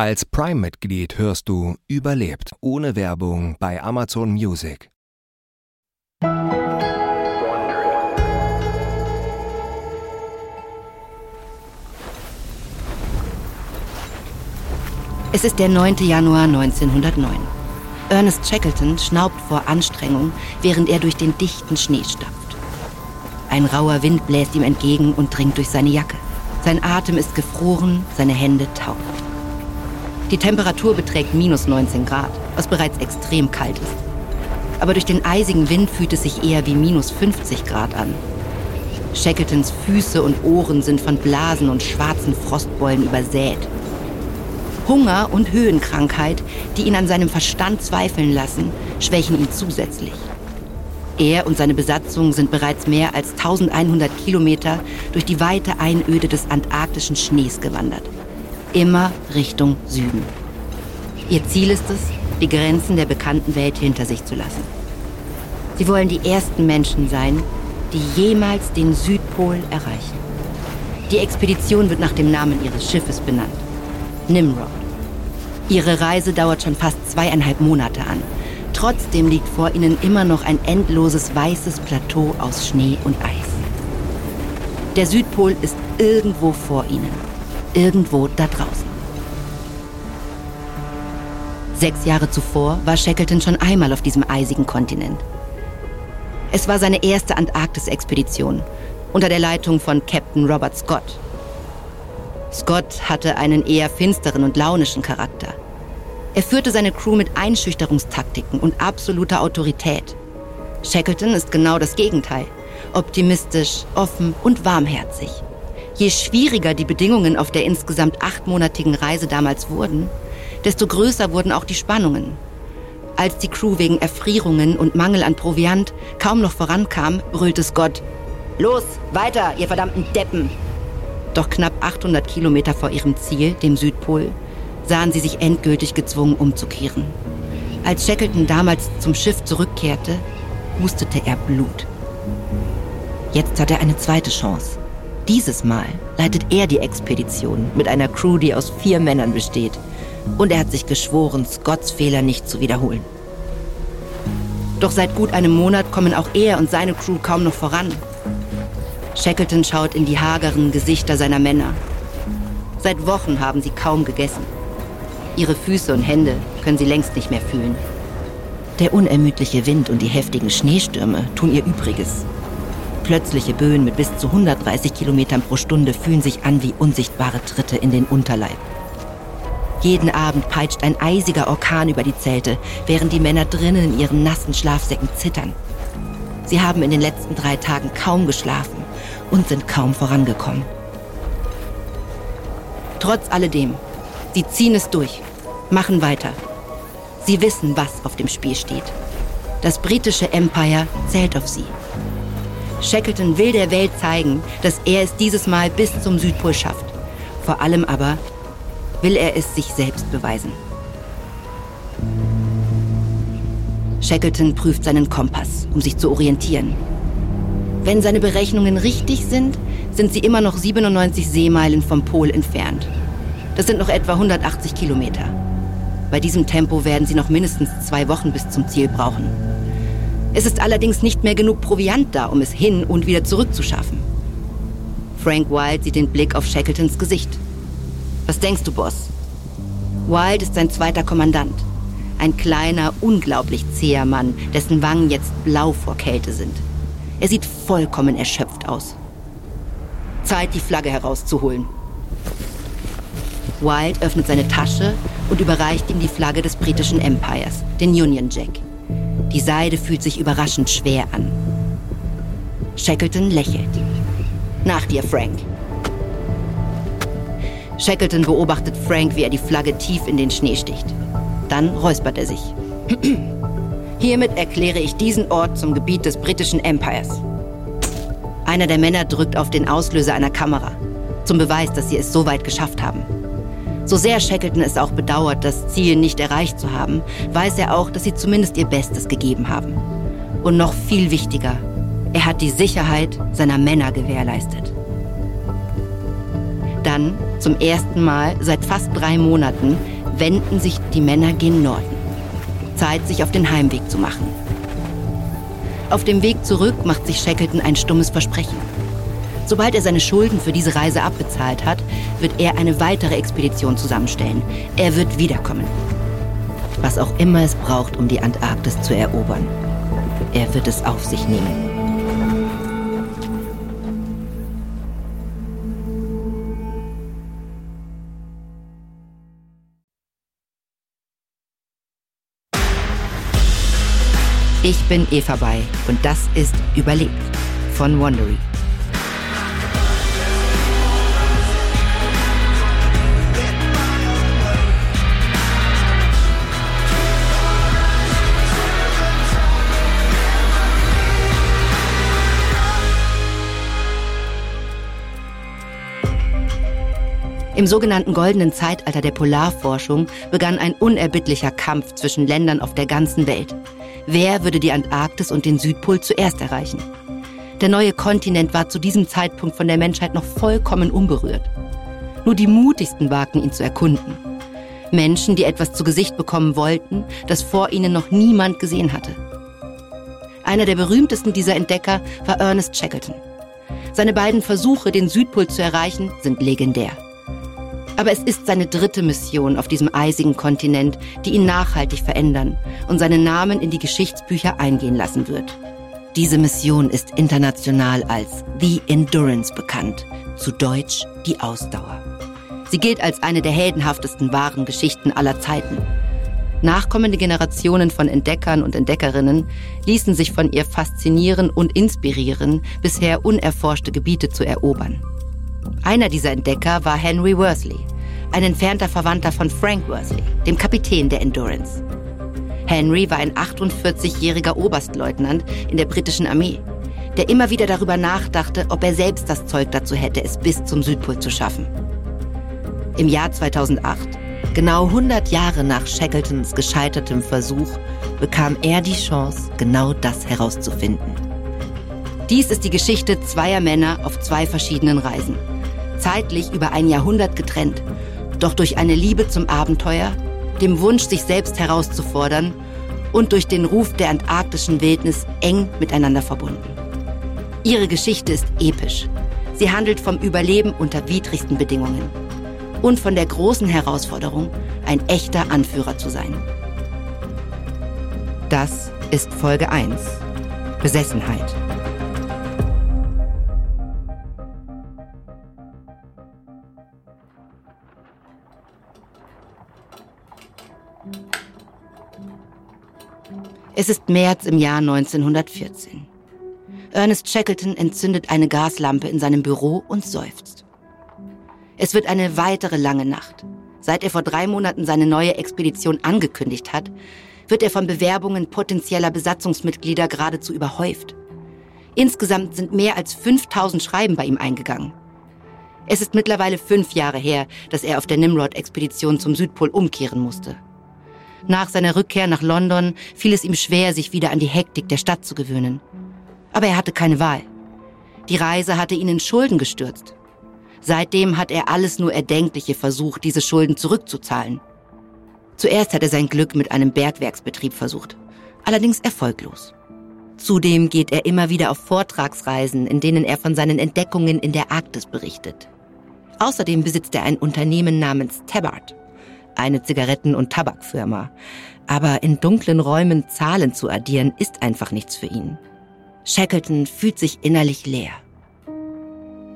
Als Prime-Mitglied hörst du Überlebt ohne Werbung bei Amazon Music. Es ist der 9. Januar 1909. Ernest Shackleton schnaubt vor Anstrengung, während er durch den dichten Schnee stapft. Ein rauer Wind bläst ihm entgegen und dringt durch seine Jacke. Sein Atem ist gefroren, seine Hände taub. Die Temperatur beträgt minus 19 Grad, was bereits extrem kalt ist. Aber durch den eisigen Wind fühlt es sich eher wie minus 50 Grad an. Shackletons Füße und Ohren sind von Blasen und schwarzen Frostbeulen übersät. Hunger und Höhenkrankheit, die ihn an seinem Verstand zweifeln lassen, schwächen ihn zusätzlich. Er und seine Besatzung sind bereits mehr als 1100 Kilometer durch die weite Einöde des antarktischen Schnees gewandert. Immer Richtung Süden. Ihr Ziel ist es, die Grenzen der bekannten Welt hinter sich zu lassen. Sie wollen die ersten Menschen sein, die jemals den Südpol erreichen. Die Expedition wird nach dem Namen ihres Schiffes benannt. Nimrod. Ihre Reise dauert schon fast zweieinhalb Monate an. Trotzdem liegt vor ihnen immer noch ein endloses weißes Plateau aus Schnee und Eis. Der Südpol ist irgendwo vor ihnen, irgendwo da draußen. Sechs Jahre zuvor war Shackleton schon einmal auf diesem eisigen Kontinent. Es war seine erste Antarktis-Expedition unter der Leitung von Captain Robert Scott. Scott hatte einen eher finsteren und launischen Charakter. Er führte seine Crew mit Einschüchterungstaktiken und absoluter Autorität. Shackleton ist genau das Gegenteil. Optimistisch, offen und warmherzig. Je schwieriger die Bedingungen auf der insgesamt achtmonatigen Reise damals wurden, desto größer wurden auch die Spannungen. Als die Crew wegen Erfrierungen und Mangel an Proviant kaum noch vorankam, brüllte Scott, Los, weiter, ihr verdammten Deppen! Doch knapp 800 Kilometer vor ihrem Ziel, dem Südpol, sahen sie sich endgültig gezwungen umzukehren. Als Shackleton damals zum Schiff zurückkehrte, hustete er Blut. Jetzt hat er eine zweite Chance. Dieses Mal leitet er die Expedition mit einer Crew, die aus vier Männern besteht. Und er hat sich geschworen, Scotts Fehler nicht zu wiederholen. Doch seit gut einem Monat kommen auch er und seine Crew kaum noch voran. Shackleton schaut in die hageren Gesichter seiner Männer. Seit Wochen haben sie kaum gegessen. Ihre Füße und Hände können sie längst nicht mehr fühlen. Der unermüdliche Wind und die heftigen Schneestürme tun ihr Übriges. Plötzliche Böen mit bis zu 130 Kilometern pro Stunde fühlen sich an wie unsichtbare Tritte in den Unterleib. Jeden Abend peitscht ein eisiger Orkan über die Zelte, während die Männer drinnen in ihren nassen Schlafsäcken zittern. Sie haben in den letzten drei Tagen kaum geschlafen und sind kaum vorangekommen. Trotz alledem, sie ziehen es durch machen weiter. Sie wissen, was auf dem Spiel steht. Das britische Empire zählt auf sie. Shackleton will der Welt zeigen, dass er es dieses Mal bis zum Südpol schafft. Vor allem aber will er es sich selbst beweisen. Shackleton prüft seinen Kompass, um sich zu orientieren. Wenn seine Berechnungen richtig sind, sind sie immer noch 97 Seemeilen vom Pol entfernt. Das sind noch etwa 180 Kilometer. Bei diesem Tempo werden sie noch mindestens zwei Wochen bis zum Ziel brauchen. Es ist allerdings nicht mehr genug Proviant da, um es hin und wieder zurückzuschaffen. Frank Wilde sieht den Blick auf Shackletons Gesicht. Was denkst du, Boss? Wilde ist sein zweiter Kommandant. Ein kleiner, unglaublich zäher Mann, dessen Wangen jetzt blau vor Kälte sind. Er sieht vollkommen erschöpft aus. Zeit, die Flagge herauszuholen. Wilde öffnet seine Tasche und überreicht ihm die Flagge des britischen Empires, den Union Jack. Die Seide fühlt sich überraschend schwer an. Shackleton lächelt. Nach dir, Frank. Shackleton beobachtet Frank, wie er die Flagge tief in den Schnee sticht. Dann räuspert er sich. Hiermit erkläre ich diesen Ort zum Gebiet des britischen Empires. Einer der Männer drückt auf den Auslöser einer Kamera, zum Beweis, dass sie es so weit geschafft haben. So sehr Shackleton es auch bedauert, das Ziel nicht erreicht zu haben, weiß er auch, dass sie zumindest ihr Bestes gegeben haben. Und noch viel wichtiger, er hat die Sicherheit seiner Männer gewährleistet. Dann, zum ersten Mal seit fast drei Monaten, wenden sich die Männer gen Norden. Zeit, sich auf den Heimweg zu machen. Auf dem Weg zurück macht sich Shackleton ein stummes Versprechen. Sobald er seine Schulden für diese Reise abbezahlt hat, wird er eine weitere Expedition zusammenstellen. Er wird wiederkommen. Was auch immer es braucht, um die Antarktis zu erobern. Er wird es auf sich nehmen. Ich bin Eva Bay und das ist Überlebt von Wondery. Im sogenannten goldenen Zeitalter der Polarforschung begann ein unerbittlicher Kampf zwischen Ländern auf der ganzen Welt. Wer würde die Antarktis und den Südpol zuerst erreichen? Der neue Kontinent war zu diesem Zeitpunkt von der Menschheit noch vollkommen unberührt. Nur die mutigsten wagten ihn zu erkunden. Menschen, die etwas zu Gesicht bekommen wollten, das vor ihnen noch niemand gesehen hatte. Einer der berühmtesten dieser Entdecker war Ernest Shackleton. Seine beiden Versuche, den Südpol zu erreichen, sind legendär. Aber es ist seine dritte Mission auf diesem eisigen Kontinent, die ihn nachhaltig verändern und seinen Namen in die Geschichtsbücher eingehen lassen wird. Diese Mission ist international als The Endurance bekannt, zu Deutsch die Ausdauer. Sie gilt als eine der heldenhaftesten wahren Geschichten aller Zeiten. Nachkommende Generationen von Entdeckern und Entdeckerinnen ließen sich von ihr faszinieren und inspirieren, bisher unerforschte Gebiete zu erobern. Einer dieser Entdecker war Henry Worsley, ein entfernter Verwandter von Frank Worsley, dem Kapitän der Endurance. Henry war ein 48-jähriger Oberstleutnant in der britischen Armee, der immer wieder darüber nachdachte, ob er selbst das Zeug dazu hätte, es bis zum Südpol zu schaffen. Im Jahr 2008, genau 100 Jahre nach Shackletons gescheitertem Versuch, bekam er die Chance, genau das herauszufinden. Dies ist die Geschichte zweier Männer auf zwei verschiedenen Reisen zeitlich über ein Jahrhundert getrennt, doch durch eine Liebe zum Abenteuer, dem Wunsch, sich selbst herauszufordern und durch den Ruf der antarktischen Wildnis eng miteinander verbunden. Ihre Geschichte ist episch. Sie handelt vom Überleben unter widrigsten Bedingungen und von der großen Herausforderung, ein echter Anführer zu sein. Das ist Folge 1. Besessenheit. Es ist März im Jahr 1914. Ernest Shackleton entzündet eine Gaslampe in seinem Büro und seufzt. Es wird eine weitere lange Nacht. Seit er vor drei Monaten seine neue Expedition angekündigt hat, wird er von Bewerbungen potenzieller Besatzungsmitglieder geradezu überhäuft. Insgesamt sind mehr als 5000 Schreiben bei ihm eingegangen. Es ist mittlerweile fünf Jahre her, dass er auf der Nimrod-Expedition zum Südpol umkehren musste. Nach seiner Rückkehr nach London fiel es ihm schwer, sich wieder an die Hektik der Stadt zu gewöhnen. Aber er hatte keine Wahl. Die Reise hatte ihn in Schulden gestürzt. Seitdem hat er alles nur Erdenkliche versucht, diese Schulden zurückzuzahlen. Zuerst hat er sein Glück mit einem Bergwerksbetrieb versucht, allerdings erfolglos. Zudem geht er immer wieder auf Vortragsreisen, in denen er von seinen Entdeckungen in der Arktis berichtet. Außerdem besitzt er ein Unternehmen namens Tabard, eine Zigaretten- und Tabakfirma. Aber in dunklen Räumen Zahlen zu addieren, ist einfach nichts für ihn. Shackleton fühlt sich innerlich leer.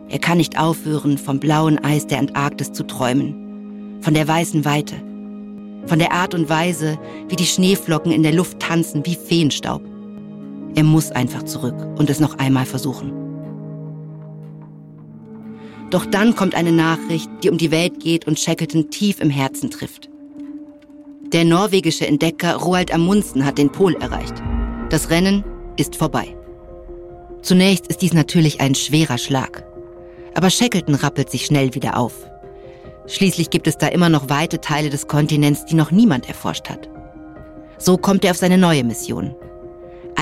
Er kann nicht aufhören, vom blauen Eis der Antarktis zu träumen, von der weißen Weite, von der Art und Weise, wie die Schneeflocken in der Luft tanzen wie Feenstaub. Er muss einfach zurück und es noch einmal versuchen. Doch dann kommt eine Nachricht, die um die Welt geht und Shackleton tief im Herzen trifft. Der norwegische Entdecker Roald Amundsen hat den Pol erreicht. Das Rennen ist vorbei. Zunächst ist dies natürlich ein schwerer Schlag. Aber Shackleton rappelt sich schnell wieder auf. Schließlich gibt es da immer noch weite Teile des Kontinents, die noch niemand erforscht hat. So kommt er auf seine neue Mission.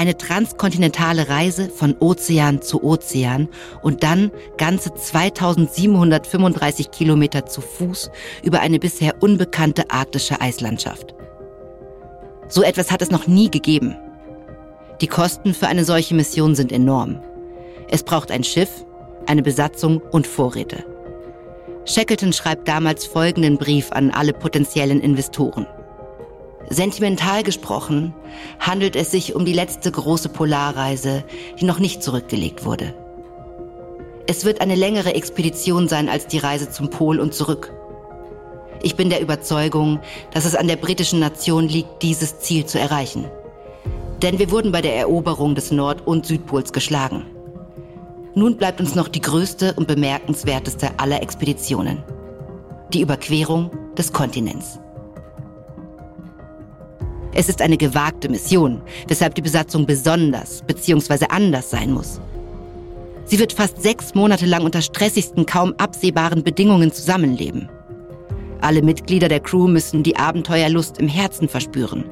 Eine transkontinentale Reise von Ozean zu Ozean und dann ganze 2735 Kilometer zu Fuß über eine bisher unbekannte arktische Eislandschaft. So etwas hat es noch nie gegeben. Die Kosten für eine solche Mission sind enorm. Es braucht ein Schiff, eine Besatzung und Vorräte. Shackleton schreibt damals folgenden Brief an alle potenziellen Investoren. Sentimental gesprochen handelt es sich um die letzte große Polarreise, die noch nicht zurückgelegt wurde. Es wird eine längere Expedition sein als die Reise zum Pol und zurück. Ich bin der Überzeugung, dass es an der britischen Nation liegt, dieses Ziel zu erreichen. Denn wir wurden bei der Eroberung des Nord- und Südpols geschlagen. Nun bleibt uns noch die größte und bemerkenswerteste aller Expeditionen. Die Überquerung des Kontinents. Es ist eine gewagte Mission, weshalb die Besatzung besonders bzw. anders sein muss. Sie wird fast sechs Monate lang unter stressigsten, kaum absehbaren Bedingungen zusammenleben. Alle Mitglieder der Crew müssen die Abenteuerlust im Herzen verspüren.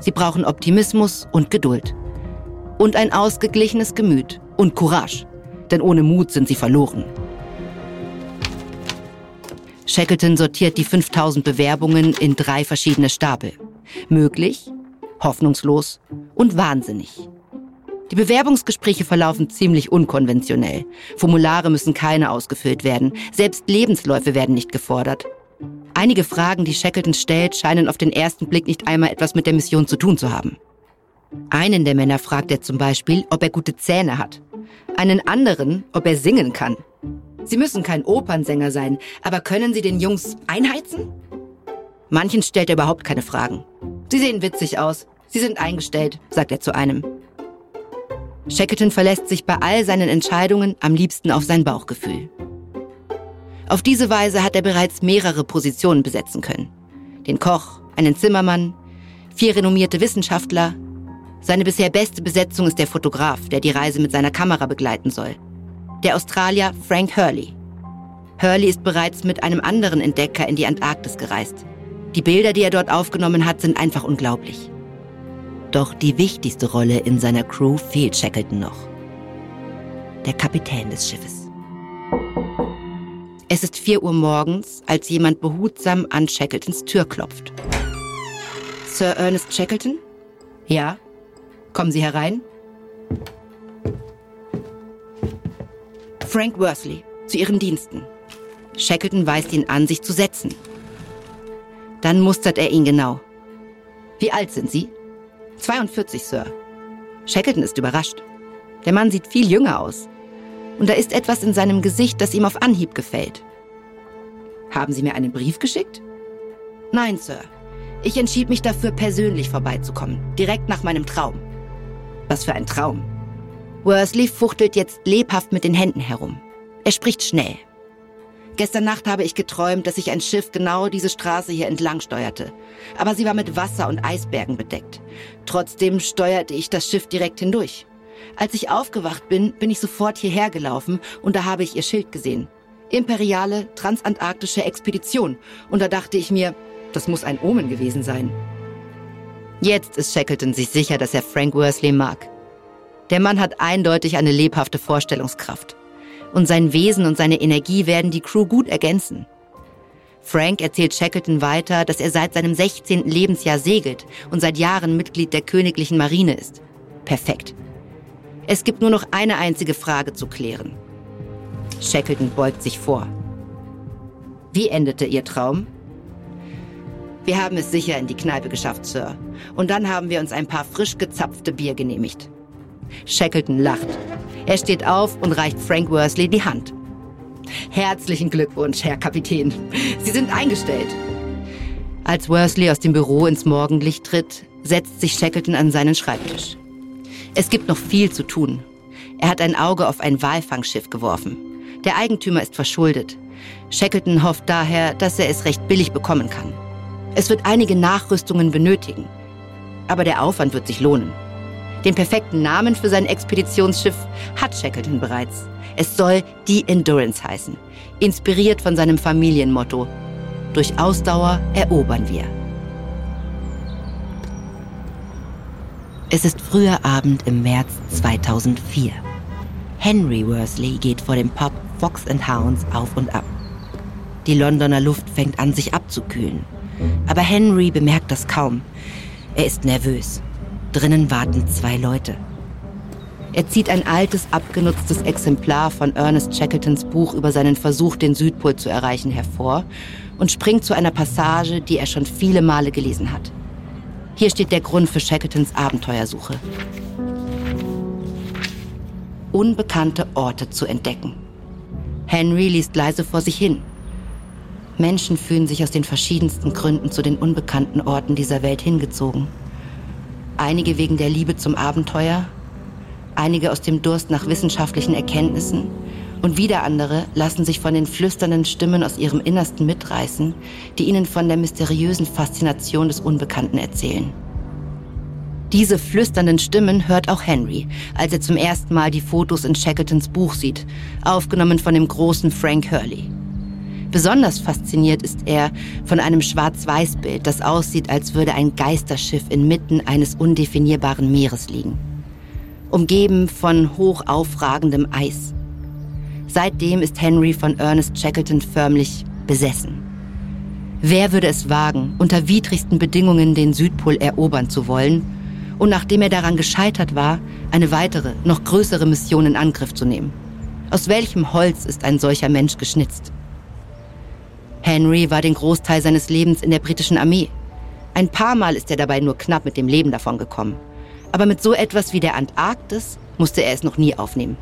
Sie brauchen Optimismus und Geduld. Und ein ausgeglichenes Gemüt und Courage. Denn ohne Mut sind sie verloren. Shackleton sortiert die 5000 Bewerbungen in drei verschiedene Stapel. Möglich, hoffnungslos und wahnsinnig. Die Bewerbungsgespräche verlaufen ziemlich unkonventionell. Formulare müssen keine ausgefüllt werden. Selbst Lebensläufe werden nicht gefordert. Einige Fragen, die Shackleton stellt, scheinen auf den ersten Blick nicht einmal etwas mit der Mission zu tun zu haben. Einen der Männer fragt er zum Beispiel, ob er gute Zähne hat. Einen anderen, ob er singen kann. Sie müssen kein Opernsänger sein, aber können Sie den Jungs einheizen? Manchen stellt er überhaupt keine Fragen. Sie sehen witzig aus. Sie sind eingestellt, sagt er zu einem. Shackleton verlässt sich bei all seinen Entscheidungen am liebsten auf sein Bauchgefühl. Auf diese Weise hat er bereits mehrere Positionen besetzen können. Den Koch, einen Zimmermann, vier renommierte Wissenschaftler. Seine bisher beste Besetzung ist der Fotograf, der die Reise mit seiner Kamera begleiten soll. Der Australier Frank Hurley. Hurley ist bereits mit einem anderen Entdecker in die Antarktis gereist. Die Bilder, die er dort aufgenommen hat, sind einfach unglaublich. Doch die wichtigste Rolle in seiner Crew fehlt Shackleton noch. Der Kapitän des Schiffes. Es ist 4 Uhr morgens, als jemand behutsam an Shackletons Tür klopft. Sir Ernest Shackleton? Ja. Kommen Sie herein? Frank Worsley, zu Ihren Diensten. Shackleton weist ihn an, sich zu setzen. Dann mustert er ihn genau. Wie alt sind Sie? 42, Sir. Shackleton ist überrascht. Der Mann sieht viel jünger aus. Und da ist etwas in seinem Gesicht, das ihm auf Anhieb gefällt. Haben Sie mir einen Brief geschickt? Nein, Sir. Ich entschied mich dafür, persönlich vorbeizukommen, direkt nach meinem Traum. Was für ein Traum. Worsley fuchtelt jetzt lebhaft mit den Händen herum. Er spricht schnell. Gestern Nacht habe ich geträumt, dass sich ein Schiff genau diese Straße hier entlang steuerte. Aber sie war mit Wasser und Eisbergen bedeckt. Trotzdem steuerte ich das Schiff direkt hindurch. Als ich aufgewacht bin, bin ich sofort hierher gelaufen und da habe ich ihr Schild gesehen. Imperiale transantarktische Expedition. Und da dachte ich mir, das muss ein Omen gewesen sein. Jetzt ist Shackleton sich sicher, dass er Frank Worsley mag. Der Mann hat eindeutig eine lebhafte Vorstellungskraft und sein Wesen und seine Energie werden die Crew gut ergänzen. Frank erzählt Shackleton weiter, dass er seit seinem 16. Lebensjahr segelt und seit Jahren Mitglied der königlichen Marine ist. Perfekt. Es gibt nur noch eine einzige Frage zu klären. Shackleton beugt sich vor. Wie endete Ihr Traum? Wir haben es sicher in die Kneipe geschafft, Sir. Und dann haben wir uns ein paar frisch gezapfte Bier genehmigt. Shackleton lacht. Er steht auf und reicht Frank Worsley die Hand. Herzlichen Glückwunsch, Herr Kapitän. Sie sind eingestellt. Als Worsley aus dem Büro ins Morgenlicht tritt, setzt sich Shackleton an seinen Schreibtisch. Es gibt noch viel zu tun. Er hat ein Auge auf ein Walfangschiff geworfen. Der Eigentümer ist verschuldet. Shackleton hofft daher, dass er es recht billig bekommen kann. Es wird einige Nachrüstungen benötigen. Aber der Aufwand wird sich lohnen. Den perfekten Namen für sein Expeditionsschiff hat Shackleton bereits. Es soll die Endurance heißen, inspiriert von seinem Familienmotto. Durch Ausdauer erobern wir. Es ist früher Abend im März 2004. Henry Worsley geht vor dem Pub Fox and Hounds auf und ab. Die Londoner Luft fängt an, sich abzukühlen. Aber Henry bemerkt das kaum. Er ist nervös. Drinnen warten zwei Leute. Er zieht ein altes, abgenutztes Exemplar von Ernest Shackletons Buch über seinen Versuch, den Südpol zu erreichen, hervor und springt zu einer Passage, die er schon viele Male gelesen hat. Hier steht der Grund für Shackletons Abenteuersuche. Unbekannte Orte zu entdecken. Henry liest leise vor sich hin. Menschen fühlen sich aus den verschiedensten Gründen zu den unbekannten Orten dieser Welt hingezogen. Einige wegen der Liebe zum Abenteuer, einige aus dem Durst nach wissenschaftlichen Erkenntnissen und wieder andere lassen sich von den flüsternden Stimmen aus ihrem Innersten mitreißen, die ihnen von der mysteriösen Faszination des Unbekannten erzählen. Diese flüsternden Stimmen hört auch Henry, als er zum ersten Mal die Fotos in Shackletons Buch sieht, aufgenommen von dem großen Frank Hurley. Besonders fasziniert ist er von einem Schwarz-Weiß-Bild, das aussieht, als würde ein Geisterschiff inmitten eines undefinierbaren Meeres liegen. Umgeben von hoch aufragendem Eis. Seitdem ist Henry von Ernest Shackleton förmlich besessen. Wer würde es wagen, unter widrigsten Bedingungen den Südpol erobern zu wollen und nachdem er daran gescheitert war, eine weitere, noch größere Mission in Angriff zu nehmen? Aus welchem Holz ist ein solcher Mensch geschnitzt? Henry war den Großteil seines Lebens in der britischen Armee. Ein paar Mal ist er dabei nur knapp mit dem Leben davon gekommen. Aber mit so etwas wie der Antarktis musste er es noch nie aufnehmen.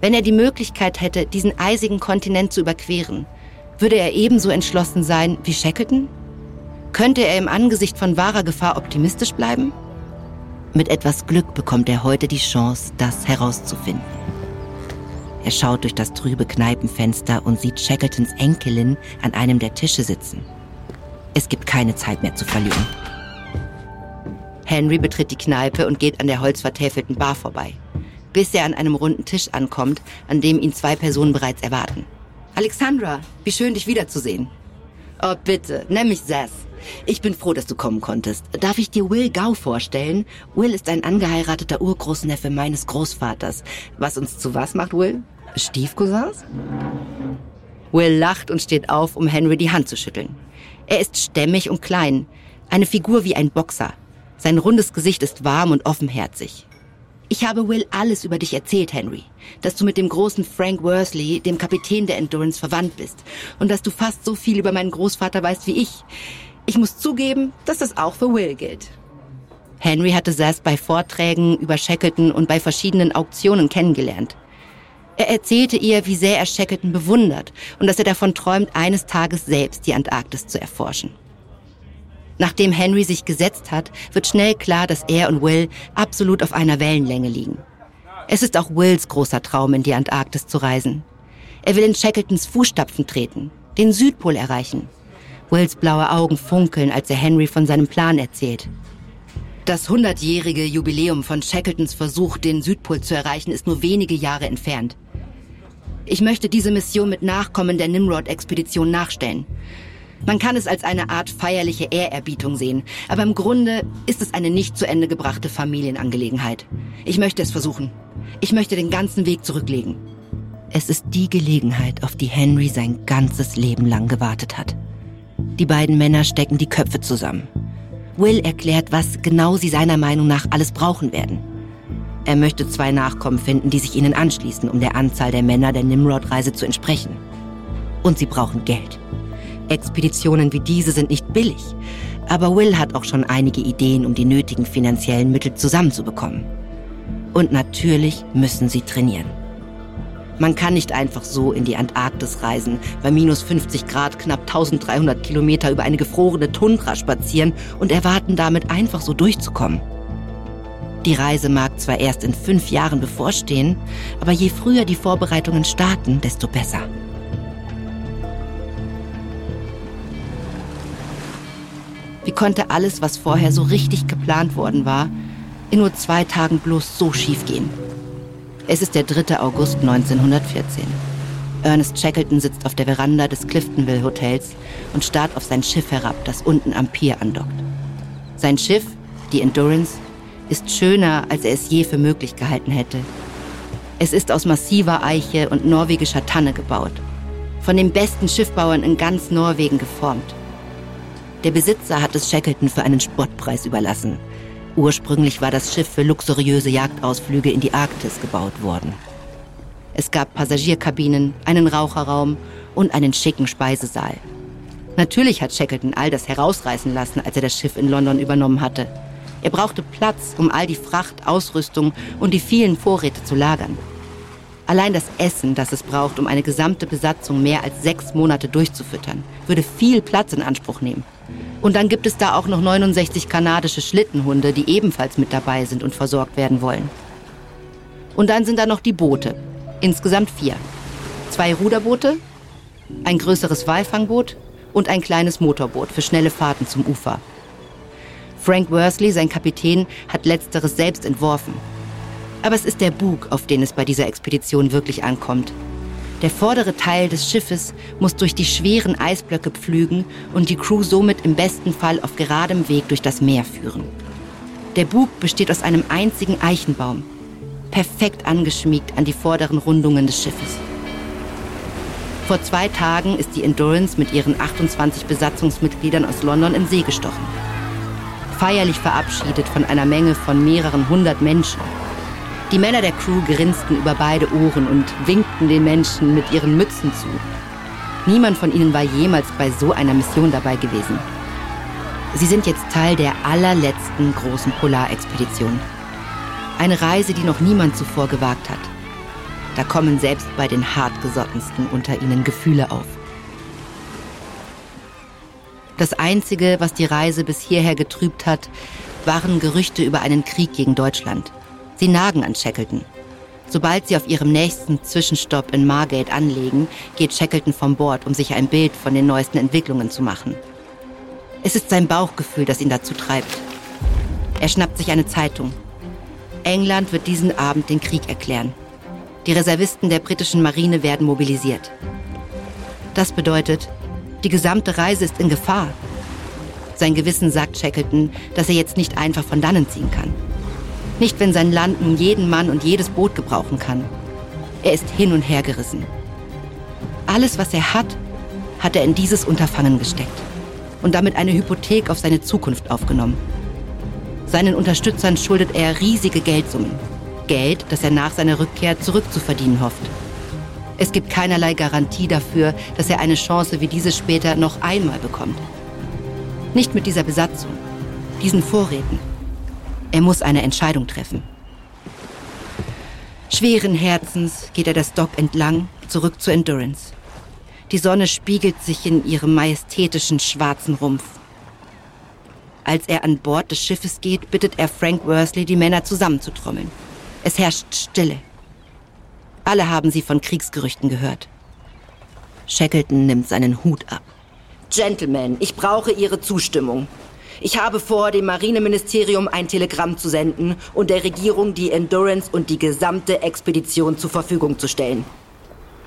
Wenn er die Möglichkeit hätte, diesen eisigen Kontinent zu überqueren, würde er ebenso entschlossen sein wie Shackleton? Könnte er im Angesicht von wahrer Gefahr optimistisch bleiben? Mit etwas Glück bekommt er heute die Chance, das herauszufinden. Er schaut durch das trübe Kneipenfenster und sieht Shackletons Enkelin an einem der Tische sitzen. Es gibt keine Zeit mehr zu verlieren. Henry betritt die Kneipe und geht an der holzvertäfelten Bar vorbei, bis er an einem runden Tisch ankommt, an dem ihn zwei Personen bereits erwarten. Alexandra, wie schön dich wiederzusehen. Oh, bitte, nenn mich Sass. Ich bin froh, dass du kommen konntest. Darf ich dir Will Gau vorstellen? Will ist ein angeheirateter Urgroßneffe meines Großvaters. Was uns zu was macht, Will? Stiefcousins? Will lacht und steht auf, um Henry die Hand zu schütteln. Er ist stämmig und klein, eine Figur wie ein Boxer. Sein rundes Gesicht ist warm und offenherzig. Ich habe Will alles über dich erzählt, Henry. Dass du mit dem großen Frank Worsley, dem Kapitän der Endurance, verwandt bist. Und dass du fast so viel über meinen Großvater weißt wie ich. Ich muss zugeben, dass das auch für Will gilt. Henry hatte Sass bei Vorträgen über Shackleton und bei verschiedenen Auktionen kennengelernt. Er erzählte ihr, wie sehr er Shackleton bewundert und dass er davon träumt, eines Tages selbst die Antarktis zu erforschen. Nachdem Henry sich gesetzt hat, wird schnell klar, dass er und Will absolut auf einer Wellenlänge liegen. Es ist auch Wills großer Traum, in die Antarktis zu reisen. Er will in Shackletons Fußstapfen treten, den Südpol erreichen. Wills blaue Augen funkeln, als er Henry von seinem Plan erzählt. Das hundertjährige Jubiläum von Shackletons Versuch, den Südpol zu erreichen, ist nur wenige Jahre entfernt. Ich möchte diese Mission mit Nachkommen der Nimrod-Expedition nachstellen. Man kann es als eine Art feierliche Ehrerbietung sehen, aber im Grunde ist es eine nicht zu Ende gebrachte Familienangelegenheit. Ich möchte es versuchen. Ich möchte den ganzen Weg zurücklegen. Es ist die Gelegenheit, auf die Henry sein ganzes Leben lang gewartet hat. Die beiden Männer stecken die Köpfe zusammen. Will erklärt, was genau sie seiner Meinung nach alles brauchen werden. Er möchte zwei Nachkommen finden, die sich ihnen anschließen, um der Anzahl der Männer der Nimrod-Reise zu entsprechen. Und sie brauchen Geld. Expeditionen wie diese sind nicht billig, aber Will hat auch schon einige Ideen, um die nötigen finanziellen Mittel zusammenzubekommen. Und natürlich müssen sie trainieren. Man kann nicht einfach so in die Antarktis reisen, bei minus 50 Grad knapp 1300 Kilometer über eine gefrorene Tundra spazieren und erwarten damit einfach so durchzukommen. Die Reise mag zwar erst in fünf Jahren bevorstehen, aber je früher die Vorbereitungen starten, desto besser. Wie konnte alles, was vorher so richtig geplant worden war, in nur zwei Tagen bloß so schief gehen? Es ist der 3. August 1914. Ernest Shackleton sitzt auf der Veranda des Cliftonville Hotels und starrt auf sein Schiff herab, das unten am Pier andockt. Sein Schiff, die Endurance, ist schöner, als er es je für möglich gehalten hätte. Es ist aus massiver Eiche und norwegischer Tanne gebaut. Von den besten Schiffbauern in ganz Norwegen geformt. Der Besitzer hat es Shackleton für einen Spottpreis überlassen. Ursprünglich war das Schiff für luxuriöse Jagdausflüge in die Arktis gebaut worden. Es gab Passagierkabinen, einen Raucherraum und einen schicken Speisesaal. Natürlich hat Shackleton all das herausreißen lassen, als er das Schiff in London übernommen hatte. Er brauchte Platz, um all die Fracht, Ausrüstung und die vielen Vorräte zu lagern. Allein das Essen, das es braucht, um eine gesamte Besatzung mehr als sechs Monate durchzufüttern, würde viel Platz in Anspruch nehmen. Und dann gibt es da auch noch 69 kanadische Schlittenhunde, die ebenfalls mit dabei sind und versorgt werden wollen. Und dann sind da noch die Boote. Insgesamt vier. Zwei Ruderboote, ein größeres Walfangboot und ein kleines Motorboot für schnelle Fahrten zum Ufer. Frank Worsley, sein Kapitän, hat letzteres selbst entworfen. Aber es ist der Bug, auf den es bei dieser Expedition wirklich ankommt. Der vordere Teil des Schiffes muss durch die schweren Eisblöcke pflügen und die Crew somit im besten Fall auf geradem Weg durch das Meer führen. Der Bug besteht aus einem einzigen Eichenbaum, perfekt angeschmiegt an die vorderen Rundungen des Schiffes. Vor zwei Tagen ist die Endurance mit ihren 28 Besatzungsmitgliedern aus London in See gestochen feierlich verabschiedet von einer Menge von mehreren hundert Menschen. Die Männer der Crew grinsten über beide Ohren und winkten den Menschen mit ihren Mützen zu. Niemand von ihnen war jemals bei so einer Mission dabei gewesen. Sie sind jetzt Teil der allerletzten großen Polarexpedition. Eine Reise, die noch niemand zuvor gewagt hat. Da kommen selbst bei den hartgesottensten unter ihnen Gefühle auf. Das Einzige, was die Reise bis hierher getrübt hat, waren Gerüchte über einen Krieg gegen Deutschland. Sie nagen an Shackleton. Sobald sie auf ihrem nächsten Zwischenstopp in Margate anlegen, geht Shackleton vom Bord, um sich ein Bild von den neuesten Entwicklungen zu machen. Es ist sein Bauchgefühl, das ihn dazu treibt. Er schnappt sich eine Zeitung. England wird diesen Abend den Krieg erklären. Die Reservisten der britischen Marine werden mobilisiert. Das bedeutet, die gesamte Reise ist in Gefahr. Sein Gewissen sagt Shackleton, dass er jetzt nicht einfach von dannen ziehen kann. Nicht, wenn sein Land nun jeden Mann und jedes Boot gebrauchen kann. Er ist hin und her gerissen. Alles, was er hat, hat er in dieses Unterfangen gesteckt und damit eine Hypothek auf seine Zukunft aufgenommen. Seinen Unterstützern schuldet er riesige Geldsummen. Geld, das er nach seiner Rückkehr zurückzuverdienen hofft. Es gibt keinerlei Garantie dafür, dass er eine Chance wie diese später noch einmal bekommt. Nicht mit dieser Besatzung, diesen Vorräten. Er muss eine Entscheidung treffen. Schweren Herzens geht er das Dock entlang, zurück zur Endurance. Die Sonne spiegelt sich in ihrem majestätischen schwarzen Rumpf. Als er an Bord des Schiffes geht, bittet er Frank Worsley, die Männer zusammenzutrommeln. Es herrscht Stille. Alle haben sie von Kriegsgerüchten gehört. Shackleton nimmt seinen Hut ab. Gentlemen, ich brauche Ihre Zustimmung. Ich habe vor, dem Marineministerium ein Telegramm zu senden und der Regierung die Endurance und die gesamte Expedition zur Verfügung zu stellen.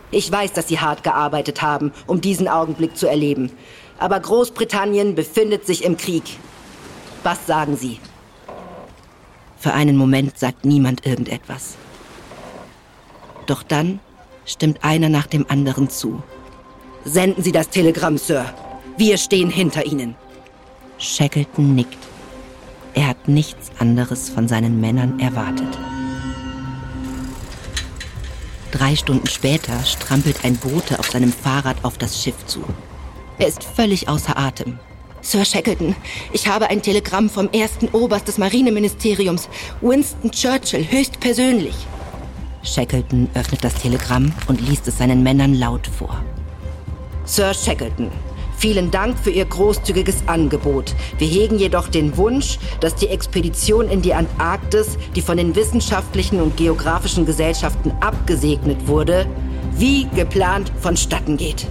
Ich weiß, dass Sie hart gearbeitet haben, um diesen Augenblick zu erleben. Aber Großbritannien befindet sich im Krieg. Was sagen Sie? Für einen Moment sagt niemand irgendetwas. Doch dann stimmt einer nach dem anderen zu. Senden Sie das Telegramm, Sir. Wir stehen hinter Ihnen. Shackleton nickt. Er hat nichts anderes von seinen Männern erwartet. Drei Stunden später strampelt ein Bote auf seinem Fahrrad auf das Schiff zu. Er ist völlig außer Atem. Sir Shackleton, ich habe ein Telegramm vom ersten Oberst des Marineministeriums, Winston Churchill, höchstpersönlich. Shackleton öffnet das Telegramm und liest es seinen Männern laut vor. Sir Shackleton, vielen Dank für Ihr großzügiges Angebot. Wir hegen jedoch den Wunsch, dass die Expedition in die Antarktis, die von den wissenschaftlichen und geografischen Gesellschaften abgesegnet wurde, wie geplant vonstatten geht.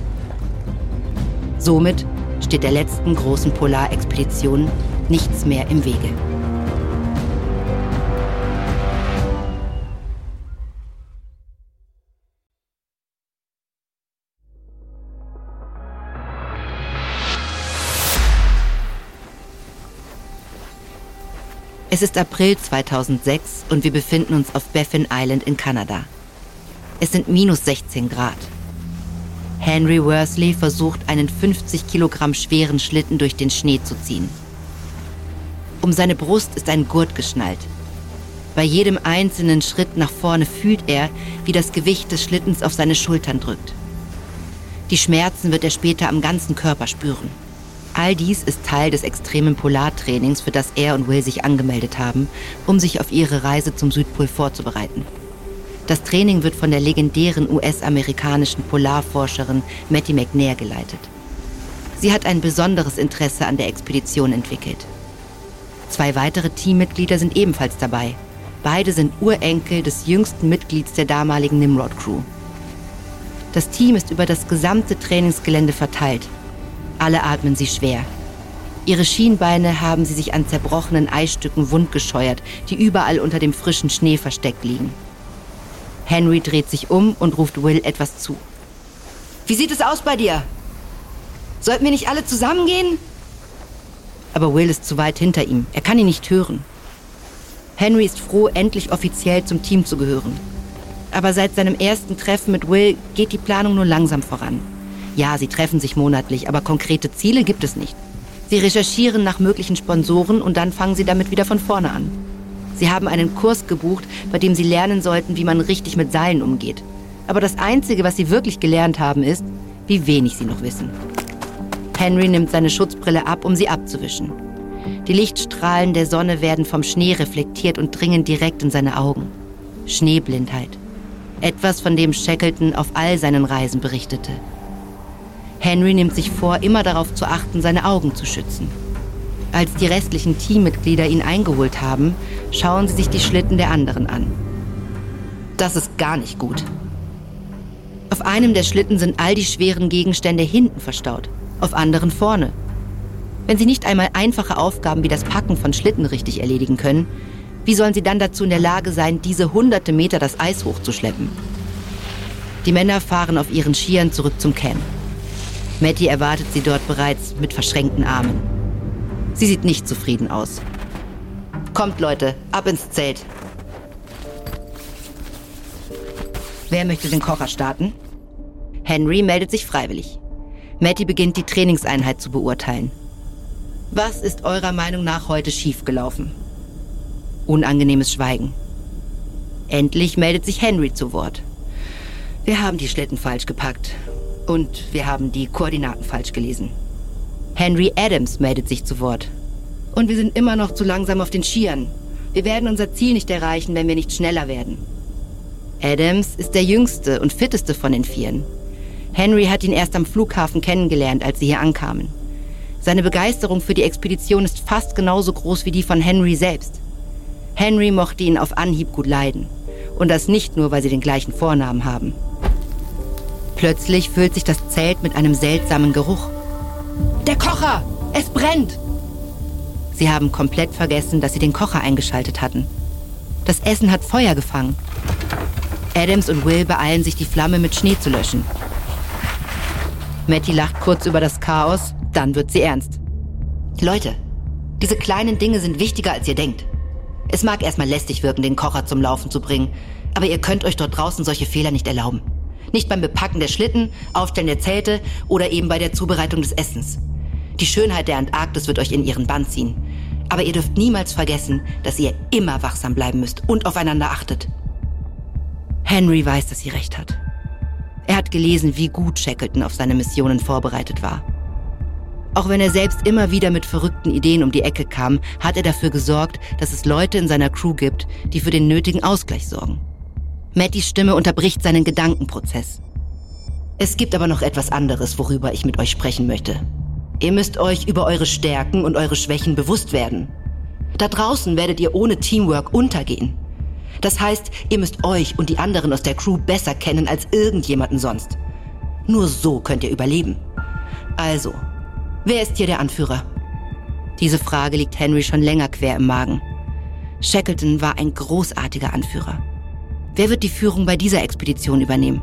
Somit steht der letzten großen Polarexpedition nichts mehr im Wege. Es ist April 2006 und wir befinden uns auf Baffin Island in Kanada. Es sind minus 16 Grad. Henry Worsley versucht, einen 50 Kilogramm schweren Schlitten durch den Schnee zu ziehen. Um seine Brust ist ein Gurt geschnallt. Bei jedem einzelnen Schritt nach vorne fühlt er, wie das Gewicht des Schlittens auf seine Schultern drückt. Die Schmerzen wird er später am ganzen Körper spüren. All dies ist Teil des extremen Polartrainings, für das er und Will sich angemeldet haben, um sich auf ihre Reise zum Südpol vorzubereiten. Das Training wird von der legendären US-amerikanischen Polarforscherin Matty McNair geleitet. Sie hat ein besonderes Interesse an der Expedition entwickelt. Zwei weitere Teammitglieder sind ebenfalls dabei. Beide sind Urenkel des jüngsten Mitglieds der damaligen Nimrod-Crew. Das Team ist über das gesamte Trainingsgelände verteilt. Alle atmen sie schwer. Ihre Schienbeine haben sie sich an zerbrochenen Eisstücken wundgescheuert, die überall unter dem frischen Schnee versteckt liegen. Henry dreht sich um und ruft Will etwas zu. Wie sieht es aus bei dir? Sollten wir nicht alle zusammengehen? Aber Will ist zu weit hinter ihm. Er kann ihn nicht hören. Henry ist froh, endlich offiziell zum Team zu gehören. Aber seit seinem ersten Treffen mit Will geht die Planung nur langsam voran. Ja, sie treffen sich monatlich, aber konkrete Ziele gibt es nicht. Sie recherchieren nach möglichen Sponsoren und dann fangen sie damit wieder von vorne an. Sie haben einen Kurs gebucht, bei dem sie lernen sollten, wie man richtig mit Seilen umgeht. Aber das Einzige, was sie wirklich gelernt haben, ist, wie wenig sie noch wissen. Henry nimmt seine Schutzbrille ab, um sie abzuwischen. Die Lichtstrahlen der Sonne werden vom Schnee reflektiert und dringen direkt in seine Augen. Schneeblindheit. Etwas, von dem Shackleton auf all seinen Reisen berichtete. Henry nimmt sich vor, immer darauf zu achten, seine Augen zu schützen. Als die restlichen Teammitglieder ihn eingeholt haben, schauen sie sich die Schlitten der anderen an. Das ist gar nicht gut. Auf einem der Schlitten sind all die schweren Gegenstände hinten verstaut, auf anderen vorne. Wenn sie nicht einmal einfache Aufgaben wie das Packen von Schlitten richtig erledigen können, wie sollen sie dann dazu in der Lage sein, diese hunderte Meter das Eis hochzuschleppen? Die Männer fahren auf ihren Skiern zurück zum Camp. Matty erwartet sie dort bereits mit verschränkten Armen. Sie sieht nicht zufrieden aus. Kommt, Leute, ab ins Zelt. Wer möchte den Kocher starten? Henry meldet sich freiwillig. Matty beginnt die Trainingseinheit zu beurteilen. Was ist eurer Meinung nach heute schiefgelaufen? Unangenehmes Schweigen. Endlich meldet sich Henry zu Wort. Wir haben die Schlitten falsch gepackt. Und wir haben die Koordinaten falsch gelesen. Henry Adams meldet sich zu Wort. Und wir sind immer noch zu langsam auf den Skiern. Wir werden unser Ziel nicht erreichen, wenn wir nicht schneller werden. Adams ist der jüngste und fitteste von den Vieren. Henry hat ihn erst am Flughafen kennengelernt, als sie hier ankamen. Seine Begeisterung für die Expedition ist fast genauso groß wie die von Henry selbst. Henry mochte ihn auf Anhieb gut leiden. Und das nicht nur, weil sie den gleichen Vornamen haben. Plötzlich füllt sich das Zelt mit einem seltsamen Geruch. Der Kocher! Es brennt! Sie haben komplett vergessen, dass sie den Kocher eingeschaltet hatten. Das Essen hat Feuer gefangen. Adams und Will beeilen sich, die Flamme mit Schnee zu löschen. Matty lacht kurz über das Chaos, dann wird sie ernst. Leute, diese kleinen Dinge sind wichtiger, als ihr denkt. Es mag erstmal lästig wirken, den Kocher zum Laufen zu bringen, aber ihr könnt euch dort draußen solche Fehler nicht erlauben. Nicht beim Bepacken der Schlitten, Aufstellen der Zelte oder eben bei der Zubereitung des Essens. Die Schönheit der Antarktis wird euch in ihren Bann ziehen. Aber ihr dürft niemals vergessen, dass ihr immer wachsam bleiben müsst und aufeinander achtet. Henry weiß, dass sie recht hat. Er hat gelesen, wie gut Shackleton auf seine Missionen vorbereitet war. Auch wenn er selbst immer wieder mit verrückten Ideen um die Ecke kam, hat er dafür gesorgt, dass es Leute in seiner Crew gibt, die für den nötigen Ausgleich sorgen. Mattys Stimme unterbricht seinen Gedankenprozess. Es gibt aber noch etwas anderes, worüber ich mit euch sprechen möchte. Ihr müsst euch über eure Stärken und eure Schwächen bewusst werden. Da draußen werdet ihr ohne Teamwork untergehen. Das heißt, ihr müsst euch und die anderen aus der Crew besser kennen als irgendjemanden sonst. Nur so könnt ihr überleben. Also, wer ist hier der Anführer? Diese Frage liegt Henry schon länger quer im Magen. Shackleton war ein großartiger Anführer. Wer wird die Führung bei dieser Expedition übernehmen?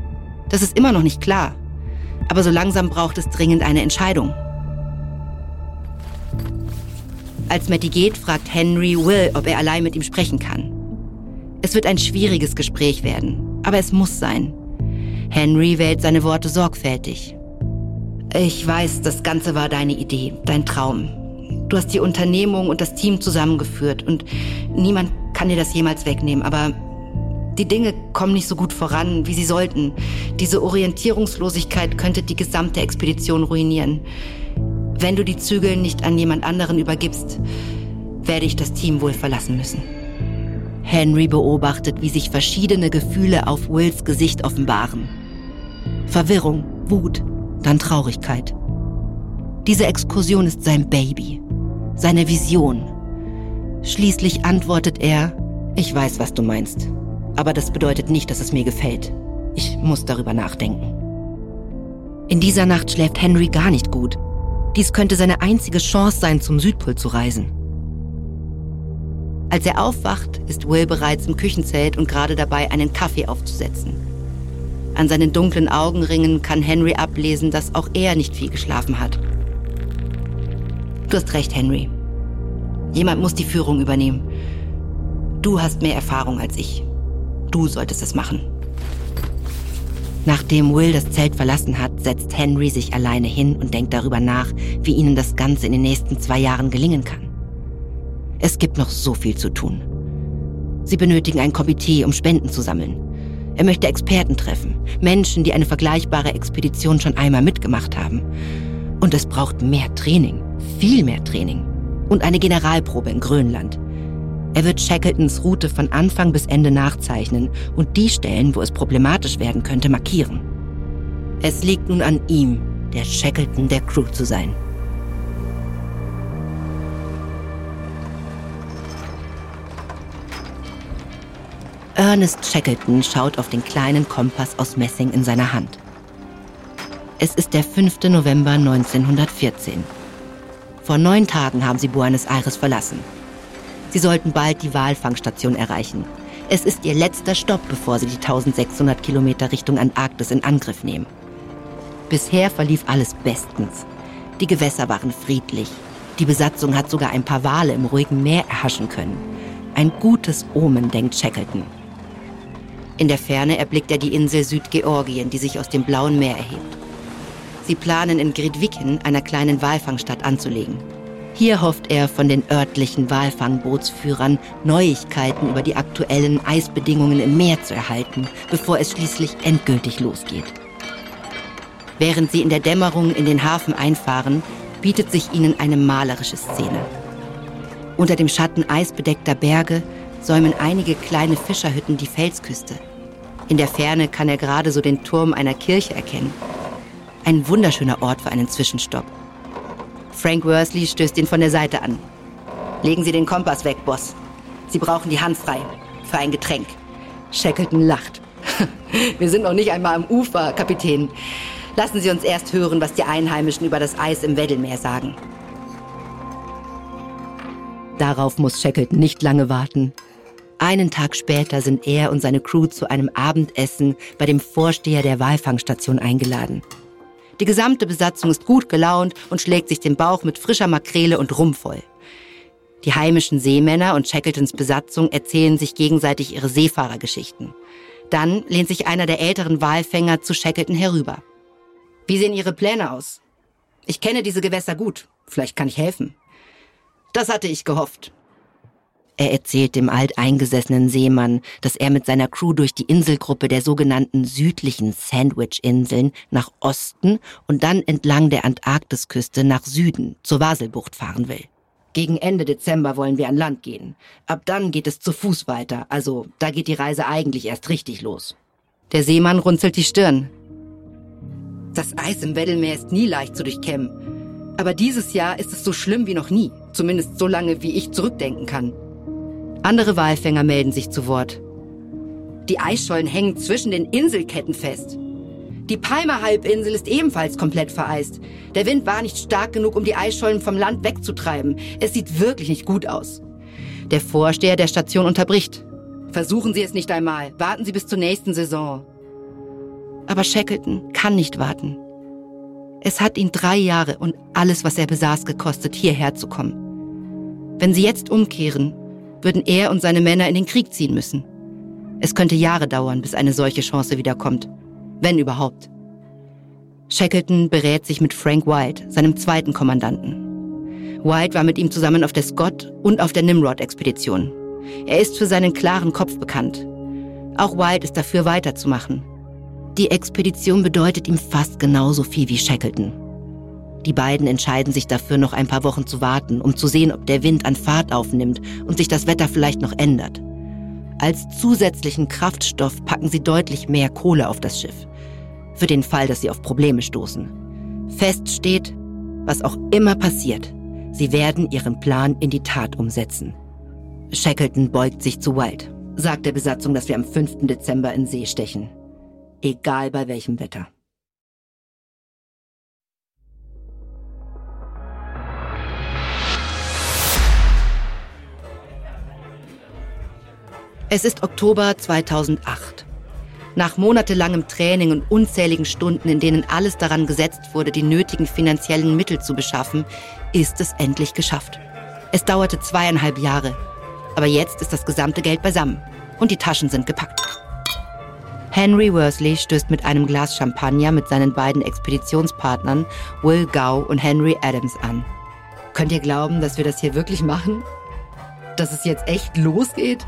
Das ist immer noch nicht klar. Aber so langsam braucht es dringend eine Entscheidung. Als Matty geht, fragt Henry Will, ob er allein mit ihm sprechen kann. Es wird ein schwieriges Gespräch werden, aber es muss sein. Henry wählt seine Worte sorgfältig. Ich weiß, das Ganze war deine Idee, dein Traum. Du hast die Unternehmung und das Team zusammengeführt und niemand kann dir das jemals wegnehmen, aber die Dinge kommen nicht so gut voran, wie sie sollten. Diese Orientierungslosigkeit könnte die gesamte Expedition ruinieren. Wenn du die Zügel nicht an jemand anderen übergibst, werde ich das Team wohl verlassen müssen. Henry beobachtet, wie sich verschiedene Gefühle auf Wills Gesicht offenbaren. Verwirrung, Wut, dann Traurigkeit. Diese Exkursion ist sein Baby, seine Vision. Schließlich antwortet er, ich weiß, was du meinst, aber das bedeutet nicht, dass es mir gefällt. Ich muss darüber nachdenken. In dieser Nacht schläft Henry gar nicht gut. Dies könnte seine einzige Chance sein, zum Südpol zu reisen. Als er aufwacht, ist Will bereits im Küchenzelt und gerade dabei, einen Kaffee aufzusetzen. An seinen dunklen Augenringen kann Henry ablesen, dass auch er nicht viel geschlafen hat. Du hast recht, Henry. Jemand muss die Führung übernehmen. Du hast mehr Erfahrung als ich. Du solltest es machen. Nachdem Will das Zelt verlassen hat, setzt Henry sich alleine hin und denkt darüber nach, wie ihnen das Ganze in den nächsten zwei Jahren gelingen kann. Es gibt noch so viel zu tun. Sie benötigen ein Komitee, um Spenden zu sammeln. Er möchte Experten treffen, Menschen, die eine vergleichbare Expedition schon einmal mitgemacht haben. Und es braucht mehr Training, viel mehr Training. Und eine Generalprobe in Grönland. Er wird Shackletons Route von Anfang bis Ende nachzeichnen und die Stellen, wo es problematisch werden könnte, markieren. Es liegt nun an ihm, der Shackleton der Crew zu sein. Ernest Shackleton schaut auf den kleinen Kompass aus Messing in seiner Hand. Es ist der 5. November 1914. Vor neun Tagen haben sie Buenos Aires verlassen. Sie sollten bald die Walfangstation erreichen. Es ist ihr letzter Stopp, bevor sie die 1600 Kilometer Richtung Antarktis in Angriff nehmen. Bisher verlief alles bestens. Die Gewässer waren friedlich. Die Besatzung hat sogar ein paar Wale im ruhigen Meer erhaschen können. Ein gutes Omen, denkt Shackleton. In der Ferne erblickt er die Insel Südgeorgien, die sich aus dem blauen Meer erhebt. Sie planen in Gridviken, einer kleinen Walfangstadt, anzulegen. Hier hofft er von den örtlichen Walfangbootsführern Neuigkeiten über die aktuellen Eisbedingungen im Meer zu erhalten, bevor es schließlich endgültig losgeht. Während sie in der Dämmerung in den Hafen einfahren, bietet sich ihnen eine malerische Szene. Unter dem Schatten eisbedeckter Berge säumen einige kleine Fischerhütten die Felsküste. In der Ferne kann er gerade so den Turm einer Kirche erkennen. Ein wunderschöner Ort für einen Zwischenstopp. Frank Worsley stößt ihn von der Seite an. Legen Sie den Kompass weg, Boss. Sie brauchen die Hand frei. Für ein Getränk. Shackleton lacht. Wir sind noch nicht einmal am Ufer, Kapitän. Lassen Sie uns erst hören, was die Einheimischen über das Eis im Weddellmeer sagen. Darauf muss Shackleton nicht lange warten. Einen Tag später sind er und seine Crew zu einem Abendessen bei dem Vorsteher der Walfangstation eingeladen. Die gesamte Besatzung ist gut gelaunt und schlägt sich den Bauch mit frischer Makrele und Rum voll. Die heimischen Seemänner und Shackletons Besatzung erzählen sich gegenseitig ihre Seefahrergeschichten. Dann lehnt sich einer der älteren Walfänger zu Shackleton herüber. Wie sehen Ihre Pläne aus? Ich kenne diese Gewässer gut. Vielleicht kann ich helfen. Das hatte ich gehofft. Er erzählt dem alteingesessenen Seemann, dass er mit seiner Crew durch die Inselgruppe der sogenannten südlichen Sandwich-Inseln nach Osten und dann entlang der Antarktisküste nach Süden zur Waselbucht fahren will. Gegen Ende Dezember wollen wir an Land gehen. Ab dann geht es zu Fuß weiter, also da geht die Reise eigentlich erst richtig los. Der Seemann runzelt die Stirn. Das Eis im Weddellmeer ist nie leicht zu durchkämmen. Aber dieses Jahr ist es so schlimm wie noch nie, zumindest so lange, wie ich zurückdenken kann. Andere Walfänger melden sich zu Wort. Die Eisschollen hängen zwischen den Inselketten fest. Die Palmer-Halbinsel ist ebenfalls komplett vereist. Der Wind war nicht stark genug, um die Eisschollen vom Land wegzutreiben. Es sieht wirklich nicht gut aus. Der Vorsteher der Station unterbricht. Versuchen Sie es nicht einmal. Warten Sie bis zur nächsten Saison. Aber Shackleton kann nicht warten. Es hat ihn drei Jahre und alles, was er besaß, gekostet, hierher zu kommen. Wenn sie jetzt umkehren, würden er und seine Männer in den Krieg ziehen müssen. Es könnte Jahre dauern, bis eine solche Chance wiederkommt. Wenn überhaupt. Shackleton berät sich mit Frank White, seinem zweiten Kommandanten. White war mit ihm zusammen auf der Scott und auf der Nimrod-Expedition. Er ist für seinen klaren Kopf bekannt. Auch White ist dafür weiterzumachen. Die Expedition bedeutet ihm fast genauso viel wie Shackleton. Die beiden entscheiden sich dafür, noch ein paar Wochen zu warten, um zu sehen, ob der Wind an Fahrt aufnimmt und sich das Wetter vielleicht noch ändert. Als zusätzlichen Kraftstoff packen sie deutlich mehr Kohle auf das Schiff. Für den Fall, dass sie auf Probleme stoßen. Fest steht, was auch immer passiert, sie werden ihren Plan in die Tat umsetzen. Shackleton beugt sich zu Wild, sagt der Besatzung, dass wir am 5. Dezember in See stechen. Egal bei welchem Wetter. Es ist Oktober 2008. Nach monatelangem Training und unzähligen Stunden, in denen alles daran gesetzt wurde, die nötigen finanziellen Mittel zu beschaffen, ist es endlich geschafft. Es dauerte zweieinhalb Jahre, aber jetzt ist das gesamte Geld beisammen und die Taschen sind gepackt. Henry Worsley stößt mit einem Glas Champagner mit seinen beiden Expeditionspartnern Will Gow und Henry Adams an. Könnt ihr glauben, dass wir das hier wirklich machen? Dass es jetzt echt losgeht?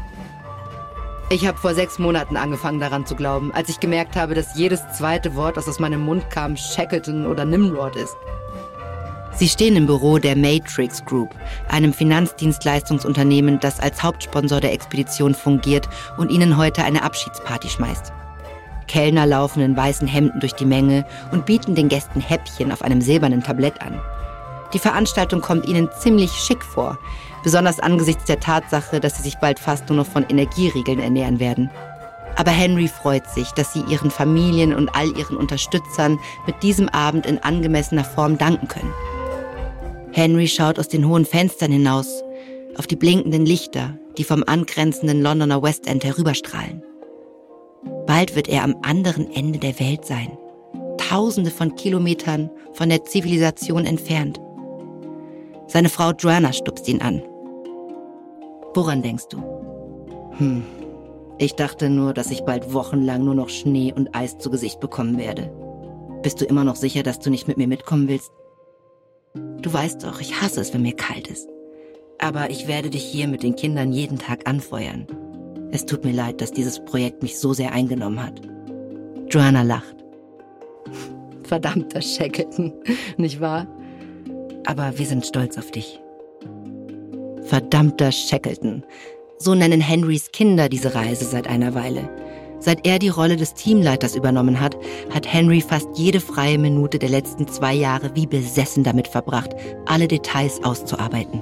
Ich habe vor sechs Monaten angefangen daran zu glauben, als ich gemerkt habe, dass jedes zweite Wort, das aus meinem Mund kam, Shackleton oder Nimrod ist. Sie stehen im Büro der Matrix Group, einem Finanzdienstleistungsunternehmen, das als Hauptsponsor der Expedition fungiert und ihnen heute eine Abschiedsparty schmeißt. Kellner laufen in weißen Hemden durch die Menge und bieten den Gästen Häppchen auf einem silbernen Tablett an. Die Veranstaltung kommt ihnen ziemlich schick vor, besonders angesichts der Tatsache, dass sie sich bald fast nur noch von Energieriegeln ernähren werden. Aber Henry freut sich, dass sie ihren Familien und all ihren Unterstützern mit diesem Abend in angemessener Form danken können. Henry schaut aus den hohen Fenstern hinaus auf die blinkenden Lichter, die vom angrenzenden Londoner West End herüberstrahlen. Bald wird er am anderen Ende der Welt sein, tausende von Kilometern von der Zivilisation entfernt. Seine Frau Joanna stupst ihn an. Woran denkst du? Hm, ich dachte nur, dass ich bald wochenlang nur noch Schnee und Eis zu Gesicht bekommen werde. Bist du immer noch sicher, dass du nicht mit mir mitkommen willst? Du weißt doch, ich hasse es, wenn mir kalt ist. Aber ich werde dich hier mit den Kindern jeden Tag anfeuern. Es tut mir leid, dass dieses Projekt mich so sehr eingenommen hat. Joanna lacht. Verdammter Shackleton, nicht wahr? Aber wir sind stolz auf dich. Verdammter Shackleton. So nennen Henrys Kinder diese Reise seit einer Weile. Seit er die Rolle des Teamleiters übernommen hat, hat Henry fast jede freie Minute der letzten zwei Jahre wie besessen damit verbracht, alle Details auszuarbeiten.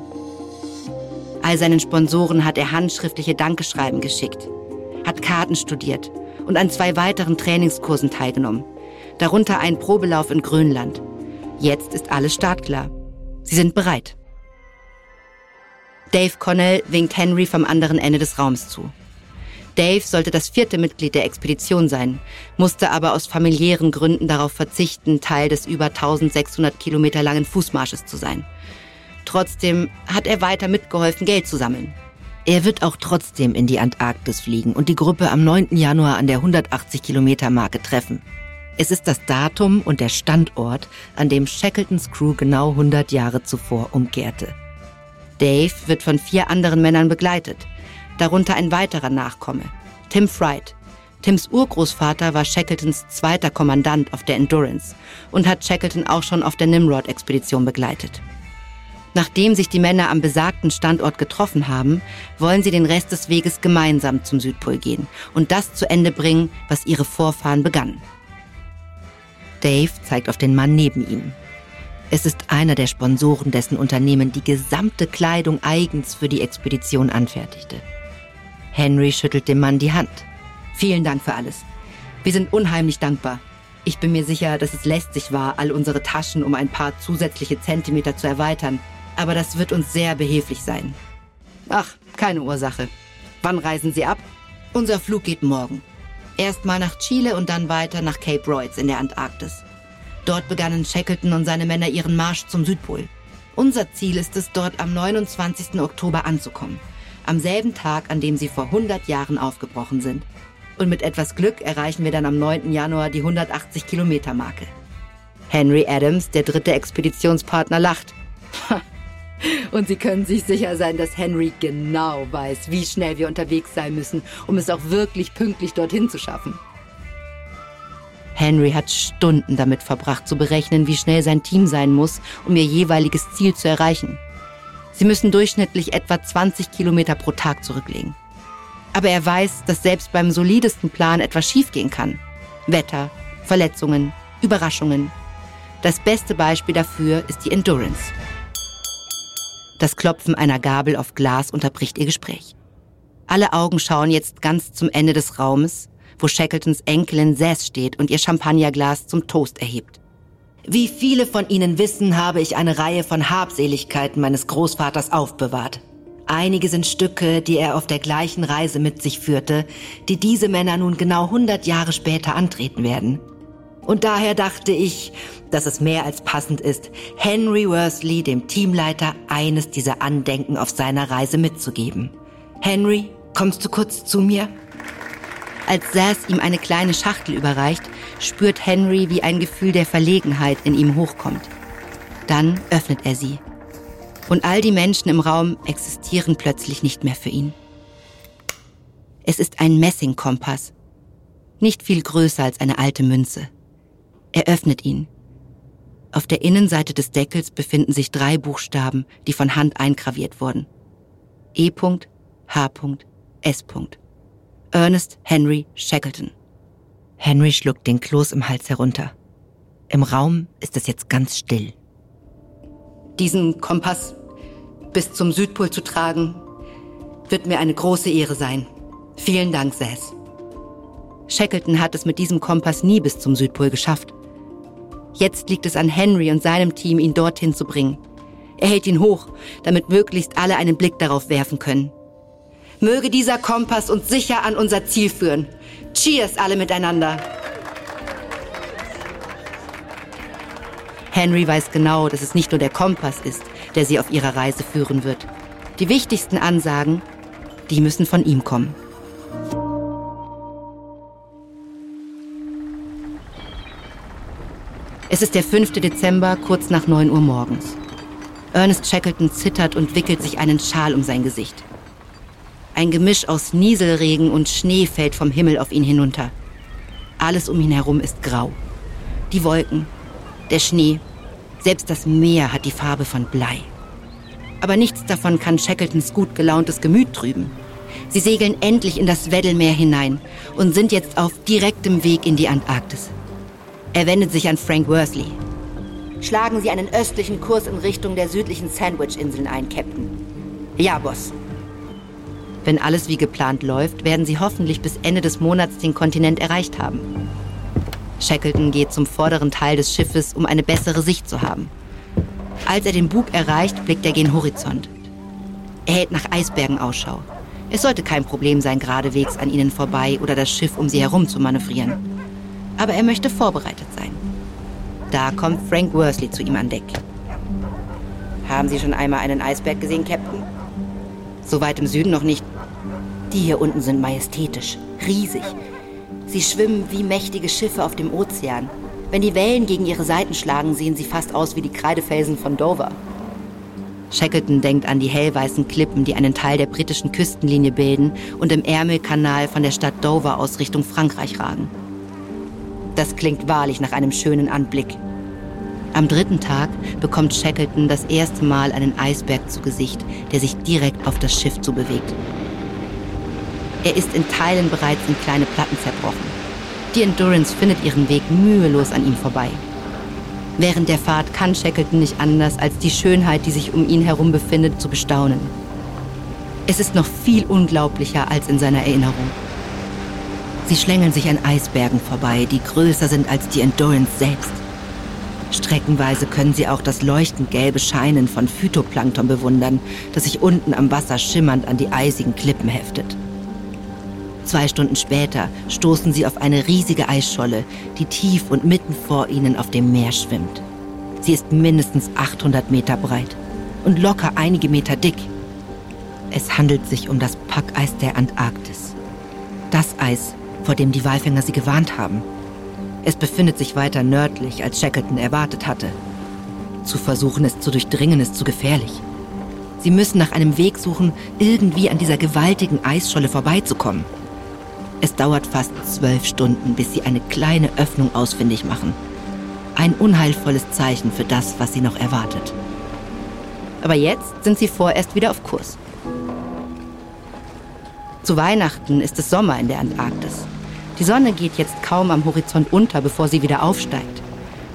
All seinen Sponsoren hat er handschriftliche Dankeschreiben geschickt, hat Karten studiert und an zwei weiteren Trainingskursen teilgenommen, darunter einen Probelauf in Grönland. Jetzt ist alles startklar. Sie sind bereit. Dave Connell winkt Henry vom anderen Ende des Raums zu. Dave sollte das vierte Mitglied der Expedition sein, musste aber aus familiären Gründen darauf verzichten, Teil des über 1600 Kilometer langen Fußmarsches zu sein. Trotzdem hat er weiter mitgeholfen, Geld zu sammeln. Er wird auch trotzdem in die Antarktis fliegen und die Gruppe am 9. Januar an der 180 Kilometer Marke treffen. Es ist das Datum und der Standort, an dem Shackletons Crew genau 100 Jahre zuvor umkehrte. Dave wird von vier anderen Männern begleitet, darunter ein weiterer Nachkomme, Tim Fright. Tims Urgroßvater war Shackletons zweiter Kommandant auf der Endurance und hat Shackleton auch schon auf der Nimrod-Expedition begleitet. Nachdem sich die Männer am besagten Standort getroffen haben, wollen sie den Rest des Weges gemeinsam zum Südpol gehen und das zu Ende bringen, was ihre Vorfahren begannen. Dave zeigt auf den Mann neben ihm. Es ist einer der Sponsoren, dessen Unternehmen die gesamte Kleidung eigens für die Expedition anfertigte. Henry schüttelt dem Mann die Hand. Vielen Dank für alles. Wir sind unheimlich dankbar. Ich bin mir sicher, dass es lästig war, all unsere Taschen um ein paar zusätzliche Zentimeter zu erweitern aber das wird uns sehr behilflich sein. Ach, keine Ursache. Wann reisen Sie ab? Unser Flug geht morgen. Erstmal nach Chile und dann weiter nach Cape Royds in der Antarktis. Dort begannen Shackleton und seine Männer ihren Marsch zum Südpol. Unser Ziel ist es, dort am 29. Oktober anzukommen. Am selben Tag, an dem sie vor 100 Jahren aufgebrochen sind. Und mit etwas Glück erreichen wir dann am 9. Januar die 180 Kilometer Marke. Henry Adams, der dritte Expeditionspartner, lacht. Und Sie können sich sicher sein, dass Henry genau weiß, wie schnell wir unterwegs sein müssen, um es auch wirklich pünktlich dorthin zu schaffen. Henry hat Stunden damit verbracht, zu berechnen, wie schnell sein Team sein muss, um ihr jeweiliges Ziel zu erreichen. Sie müssen durchschnittlich etwa 20 Kilometer pro Tag zurücklegen. Aber er weiß, dass selbst beim solidesten Plan etwas schiefgehen kann. Wetter, Verletzungen, Überraschungen. Das beste Beispiel dafür ist die Endurance. Das Klopfen einer Gabel auf Glas unterbricht ihr Gespräch. Alle Augen schauen jetzt ganz zum Ende des Raumes, wo Shackletons Enkelin Sass steht und ihr Champagnerglas zum Toast erhebt. Wie viele von Ihnen wissen, habe ich eine Reihe von Habseligkeiten meines Großvaters aufbewahrt. Einige sind Stücke, die er auf der gleichen Reise mit sich führte, die diese Männer nun genau 100 Jahre später antreten werden. Und daher dachte ich, dass es mehr als passend ist, Henry Worsley, dem Teamleiter, eines dieser Andenken auf seiner Reise mitzugeben. Henry, kommst du kurz zu mir? Als Sass ihm eine kleine Schachtel überreicht, spürt Henry, wie ein Gefühl der Verlegenheit in ihm hochkommt. Dann öffnet er sie. Und all die Menschen im Raum existieren plötzlich nicht mehr für ihn. Es ist ein Messingkompass. Nicht viel größer als eine alte Münze. Er öffnet ihn. Auf der Innenseite des Deckels befinden sich drei Buchstaben, die von Hand eingraviert wurden. E. Ernest Henry Shackleton. Henry schluckt den Kloß im Hals herunter. Im Raum ist es jetzt ganz still. Diesen Kompass bis zum Südpol zu tragen, wird mir eine große Ehre sein. Vielen Dank, Sass. Shackleton hat es mit diesem Kompass nie bis zum Südpol geschafft. Jetzt liegt es an Henry und seinem Team, ihn dorthin zu bringen. Er hält ihn hoch, damit möglichst alle einen Blick darauf werfen können. Möge dieser Kompass uns sicher an unser Ziel führen. Cheers alle miteinander. Henry weiß genau, dass es nicht nur der Kompass ist, der sie auf ihrer Reise führen wird. Die wichtigsten Ansagen, die müssen von ihm kommen. Es ist der 5. Dezember, kurz nach 9 Uhr morgens. Ernest Shackleton zittert und wickelt sich einen Schal um sein Gesicht. Ein Gemisch aus Nieselregen und Schnee fällt vom Himmel auf ihn hinunter. Alles um ihn herum ist grau. Die Wolken, der Schnee, selbst das Meer hat die Farbe von Blei. Aber nichts davon kann Shackletons gut gelauntes Gemüt trüben. Sie segeln endlich in das Weddellmeer hinein und sind jetzt auf direktem Weg in die Antarktis. Er wendet sich an Frank Worsley. Schlagen Sie einen östlichen Kurs in Richtung der südlichen Sandwich-Inseln ein, Captain. Ja, Boss. Wenn alles wie geplant läuft, werden sie hoffentlich bis Ende des Monats den Kontinent erreicht haben. Shackleton geht zum vorderen Teil des Schiffes, um eine bessere Sicht zu haben. Als er den Bug erreicht, blickt er gen Horizont. Er hält nach Eisbergen Ausschau. Es sollte kein Problem sein, geradewegs an ihnen vorbei oder das Schiff um sie herum zu manövrieren. Aber er möchte vorbereitet sein. Da kommt Frank Worsley zu ihm an Deck. Haben Sie schon einmal einen Eisberg gesehen, Captain? So weit im Süden noch nicht. Die hier unten sind majestätisch, riesig. Sie schwimmen wie mächtige Schiffe auf dem Ozean. Wenn die Wellen gegen ihre Seiten schlagen, sehen sie fast aus wie die Kreidefelsen von Dover. Shackleton denkt an die hellweißen Klippen, die einen Teil der britischen Küstenlinie bilden und im Ärmelkanal von der Stadt Dover aus Richtung Frankreich ragen. Das klingt wahrlich nach einem schönen Anblick. Am dritten Tag bekommt Shackleton das erste Mal einen Eisberg zu Gesicht, der sich direkt auf das Schiff zubewegt. Er ist in Teilen bereits in kleine Platten zerbrochen. Die Endurance findet ihren Weg mühelos an ihm vorbei. Während der Fahrt kann Shackleton nicht anders, als die Schönheit, die sich um ihn herum befindet, zu bestaunen. Es ist noch viel unglaublicher als in seiner Erinnerung. Sie schlängeln sich an Eisbergen vorbei, die größer sind als die Endurance selbst. Streckenweise können sie auch das leuchtend gelbe Scheinen von Phytoplankton bewundern, das sich unten am Wasser schimmernd an die eisigen Klippen heftet. Zwei Stunden später stoßen sie auf eine riesige Eisscholle, die tief und mitten vor ihnen auf dem Meer schwimmt. Sie ist mindestens 800 Meter breit. und locker einige Meter dick. Es handelt sich um das Packeis der Antarktis. Das Eis, vor dem die Walfänger sie gewarnt haben. Es befindet sich weiter nördlich, als Shackleton erwartet hatte. Zu versuchen, es zu durchdringen, ist zu gefährlich. Sie müssen nach einem Weg suchen, irgendwie an dieser gewaltigen Eisscholle vorbeizukommen. Es dauert fast zwölf Stunden, bis sie eine kleine Öffnung ausfindig machen. Ein unheilvolles Zeichen für das, was sie noch erwartet. Aber jetzt sind sie vorerst wieder auf Kurs. Zu Weihnachten ist es Sommer in der Antarktis. Die Sonne geht jetzt kaum am Horizont unter, bevor sie wieder aufsteigt.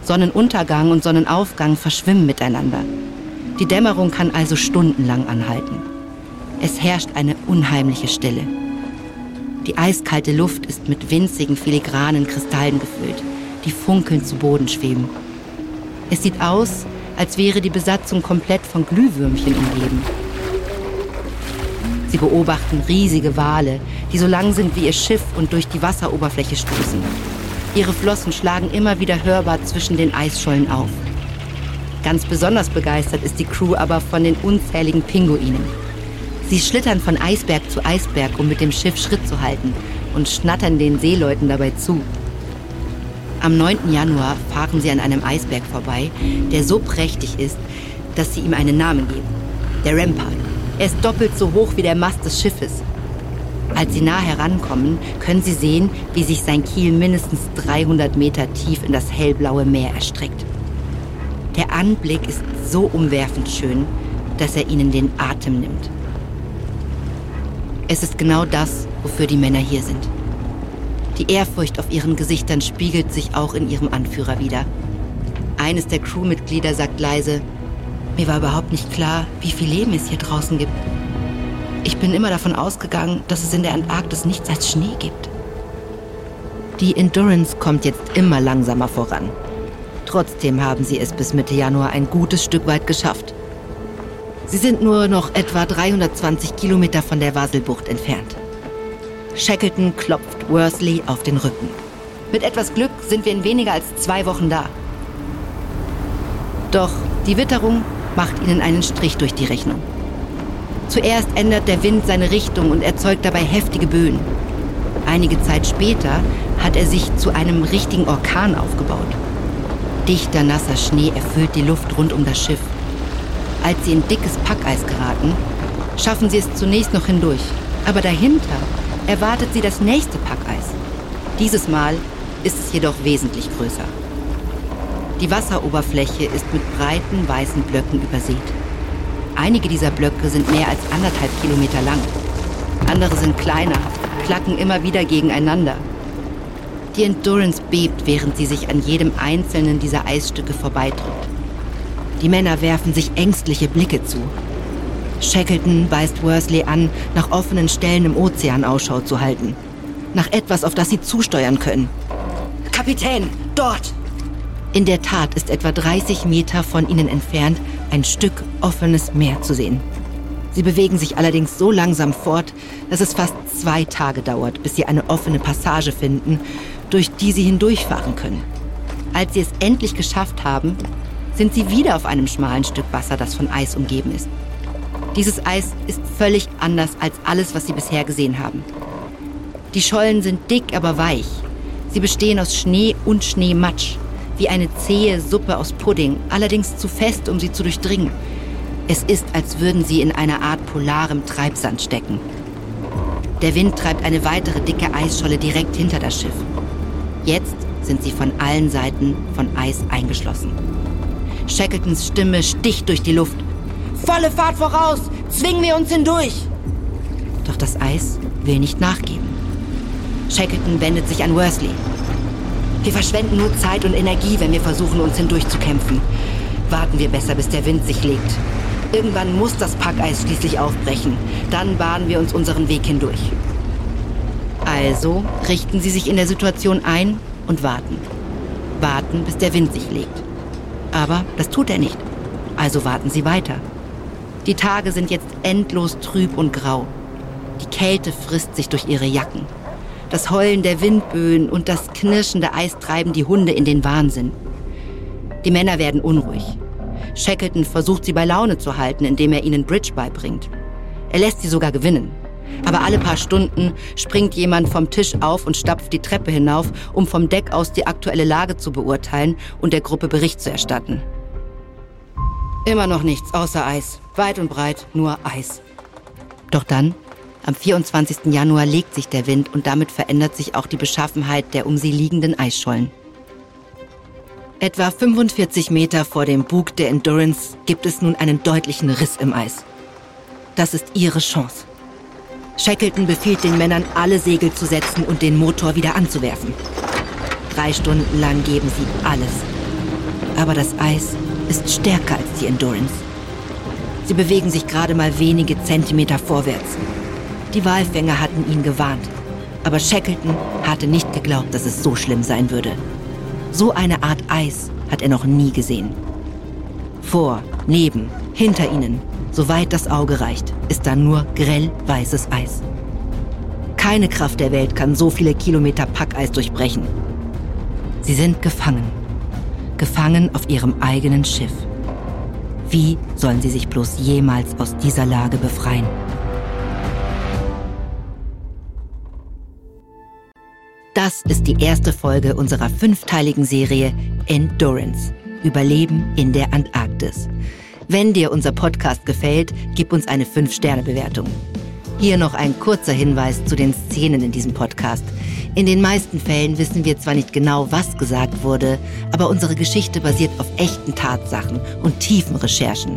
Sonnenuntergang und Sonnenaufgang verschwimmen miteinander. Die Dämmerung kann also stundenlang anhalten. Es herrscht eine unheimliche Stille. Die eiskalte Luft ist mit winzigen filigranen Kristallen gefüllt, die funkelnd zu Boden schweben. Es sieht aus, als wäre die Besatzung komplett von Glühwürmchen umgeben. Sie beobachten riesige Wale, die so lang sind wie ihr Schiff und durch die Wasseroberfläche stoßen. Ihre Flossen schlagen immer wieder hörbar zwischen den Eisschollen auf. Ganz besonders begeistert ist die Crew aber von den unzähligen Pinguinen. Sie schlittern von Eisberg zu Eisberg, um mit dem Schiff Schritt zu halten und schnattern den Seeleuten dabei zu. Am 9. Januar fahren sie an einem Eisberg vorbei, der so prächtig ist, dass sie ihm einen Namen geben. Der Rampart. Er ist doppelt so hoch wie der Mast des Schiffes. Als sie nah herankommen, können sie sehen, wie sich sein Kiel mindestens 300 Meter tief in das hellblaue Meer erstreckt. Der Anblick ist so umwerfend schön, dass er ihnen den Atem nimmt. Es ist genau das, wofür die Männer hier sind. Die Ehrfurcht auf ihren Gesichtern spiegelt sich auch in ihrem Anführer wider. Eines der Crewmitglieder sagt leise, mir war überhaupt nicht klar, wie viel Leben es hier draußen gibt. Ich bin immer davon ausgegangen, dass es in der Antarktis nichts als Schnee gibt. Die Endurance kommt jetzt immer langsamer voran. Trotzdem haben sie es bis Mitte Januar ein gutes Stück weit geschafft. Sie sind nur noch etwa 320 Kilometer von der Waselbucht entfernt. Shackleton klopft Worsley auf den Rücken. Mit etwas Glück sind wir in weniger als zwei Wochen da. Doch die Witterung macht ihnen einen Strich durch die Rechnung. Zuerst ändert der Wind seine Richtung und erzeugt dabei heftige Böen. Einige Zeit später hat er sich zu einem richtigen Orkan aufgebaut. Dichter, nasser Schnee erfüllt die Luft rund um das Schiff. Als sie in dickes Packeis geraten, schaffen sie es zunächst noch hindurch. Aber dahinter erwartet sie das nächste Packeis. Dieses Mal ist es jedoch wesentlich größer. Die Wasseroberfläche ist mit breiten weißen Blöcken übersät. Einige dieser Blöcke sind mehr als anderthalb Kilometer lang. Andere sind kleiner, klacken immer wieder gegeneinander. Die Endurance bebt, während sie sich an jedem einzelnen dieser Eisstücke vorbeidrückt. Die Männer werfen sich ängstliche Blicke zu. Shackleton weist Worsley an, nach offenen Stellen im Ozean Ausschau zu halten. Nach etwas, auf das sie zusteuern können. Kapitän, dort! In der Tat ist etwa 30 Meter von ihnen entfernt ein Stück offenes Meer zu sehen. Sie bewegen sich allerdings so langsam fort, dass es fast zwei Tage dauert, bis sie eine offene Passage finden, durch die sie hindurchfahren können. Als sie es endlich geschafft haben, sind sie wieder auf einem schmalen Stück Wasser, das von Eis umgeben ist. Dieses Eis ist völlig anders als alles, was sie bisher gesehen haben. Die Schollen sind dick, aber weich. Sie bestehen aus Schnee und Schneematsch wie eine zähe Suppe aus Pudding, allerdings zu fest, um sie zu durchdringen. Es ist, als würden sie in einer Art polarem Treibsand stecken. Der Wind treibt eine weitere dicke Eisscholle direkt hinter das Schiff. Jetzt sind sie von allen Seiten von Eis eingeschlossen. Shackletons Stimme sticht durch die Luft. Volle Fahrt voraus! Zwingen wir uns hindurch! Doch das Eis will nicht nachgeben. Shackleton wendet sich an Worsley. Wir verschwenden nur Zeit und Energie, wenn wir versuchen, uns hindurchzukämpfen. Warten wir besser, bis der Wind sich legt. Irgendwann muss das Packeis schließlich aufbrechen. Dann bahnen wir uns unseren Weg hindurch. Also richten Sie sich in der Situation ein und warten. Warten, bis der Wind sich legt. Aber das tut er nicht. Also warten Sie weiter. Die Tage sind jetzt endlos trüb und grau. Die Kälte frisst sich durch ihre Jacken. Das Heulen der Windböen und das knirschende Eis treiben die Hunde in den Wahnsinn. Die Männer werden unruhig. Shackleton versucht sie bei Laune zu halten, indem er ihnen Bridge beibringt. Er lässt sie sogar gewinnen. Aber alle paar Stunden springt jemand vom Tisch auf und stapft die Treppe hinauf, um vom Deck aus die aktuelle Lage zu beurteilen und der Gruppe Bericht zu erstatten. Immer noch nichts außer Eis. Weit und breit nur Eis. Doch dann, am 24. Januar legt sich der Wind und damit verändert sich auch die Beschaffenheit der um sie liegenden Eisschollen. Etwa 45 Meter vor dem Bug der Endurance gibt es nun einen deutlichen Riss im Eis. Das ist ihre Chance. Shackleton befiehlt den Männern, alle Segel zu setzen und den Motor wieder anzuwerfen. Drei Stunden lang geben sie alles. Aber das Eis ist stärker als die Endurance. Sie bewegen sich gerade mal wenige Zentimeter vorwärts. Die Walfänger hatten ihn gewarnt. Aber Shackleton hatte nicht geglaubt, dass es so schlimm sein würde. So eine Art Eis hat er noch nie gesehen. Vor, neben, hinter ihnen, soweit das Auge reicht, ist da nur grell weißes Eis. Keine Kraft der Welt kann so viele Kilometer Packeis durchbrechen. Sie sind gefangen. Gefangen auf ihrem eigenen Schiff. Wie sollen sie sich bloß jemals aus dieser Lage befreien? Das ist die erste Folge unserer fünfteiligen Serie Endurance. Überleben in der Antarktis. Wenn dir unser Podcast gefällt, gib uns eine 5-Sterne-Bewertung. Hier noch ein kurzer Hinweis zu den Szenen in diesem Podcast. In den meisten Fällen wissen wir zwar nicht genau, was gesagt wurde, aber unsere Geschichte basiert auf echten Tatsachen und tiefen Recherchen.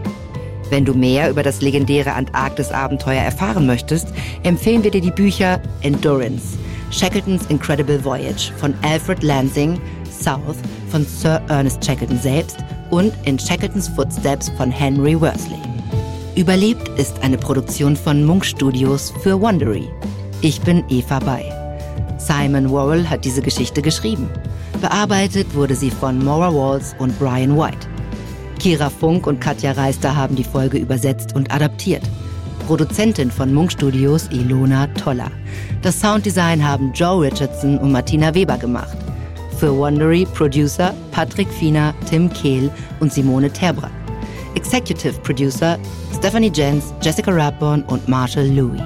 Wenn du mehr über das legendäre Antarktis-Abenteuer erfahren möchtest, empfehlen wir dir die Bücher Endurance Shackletons Incredible Voyage von Alfred Lansing, South von Sir Ernest Shackleton selbst und In Shackletons Footsteps von Henry Worsley. Überlebt ist eine Produktion von Munk Studios für Wondery. Ich bin Eva Bay. Simon Worrell hat diese Geschichte geschrieben. Bearbeitet wurde sie von Maura Walls und Brian White. Kira Funk und Katja Reister haben die Folge übersetzt und adaptiert. Produzentin von Munk Studios Ilona Toller. Das Sounddesign haben Joe Richardson und Martina Weber gemacht. Für Wondery Producer Patrick Fiener, Tim Kehl und Simone Terbrack. Executive Producer Stephanie Jens, Jessica Radborn und Marshall Louis.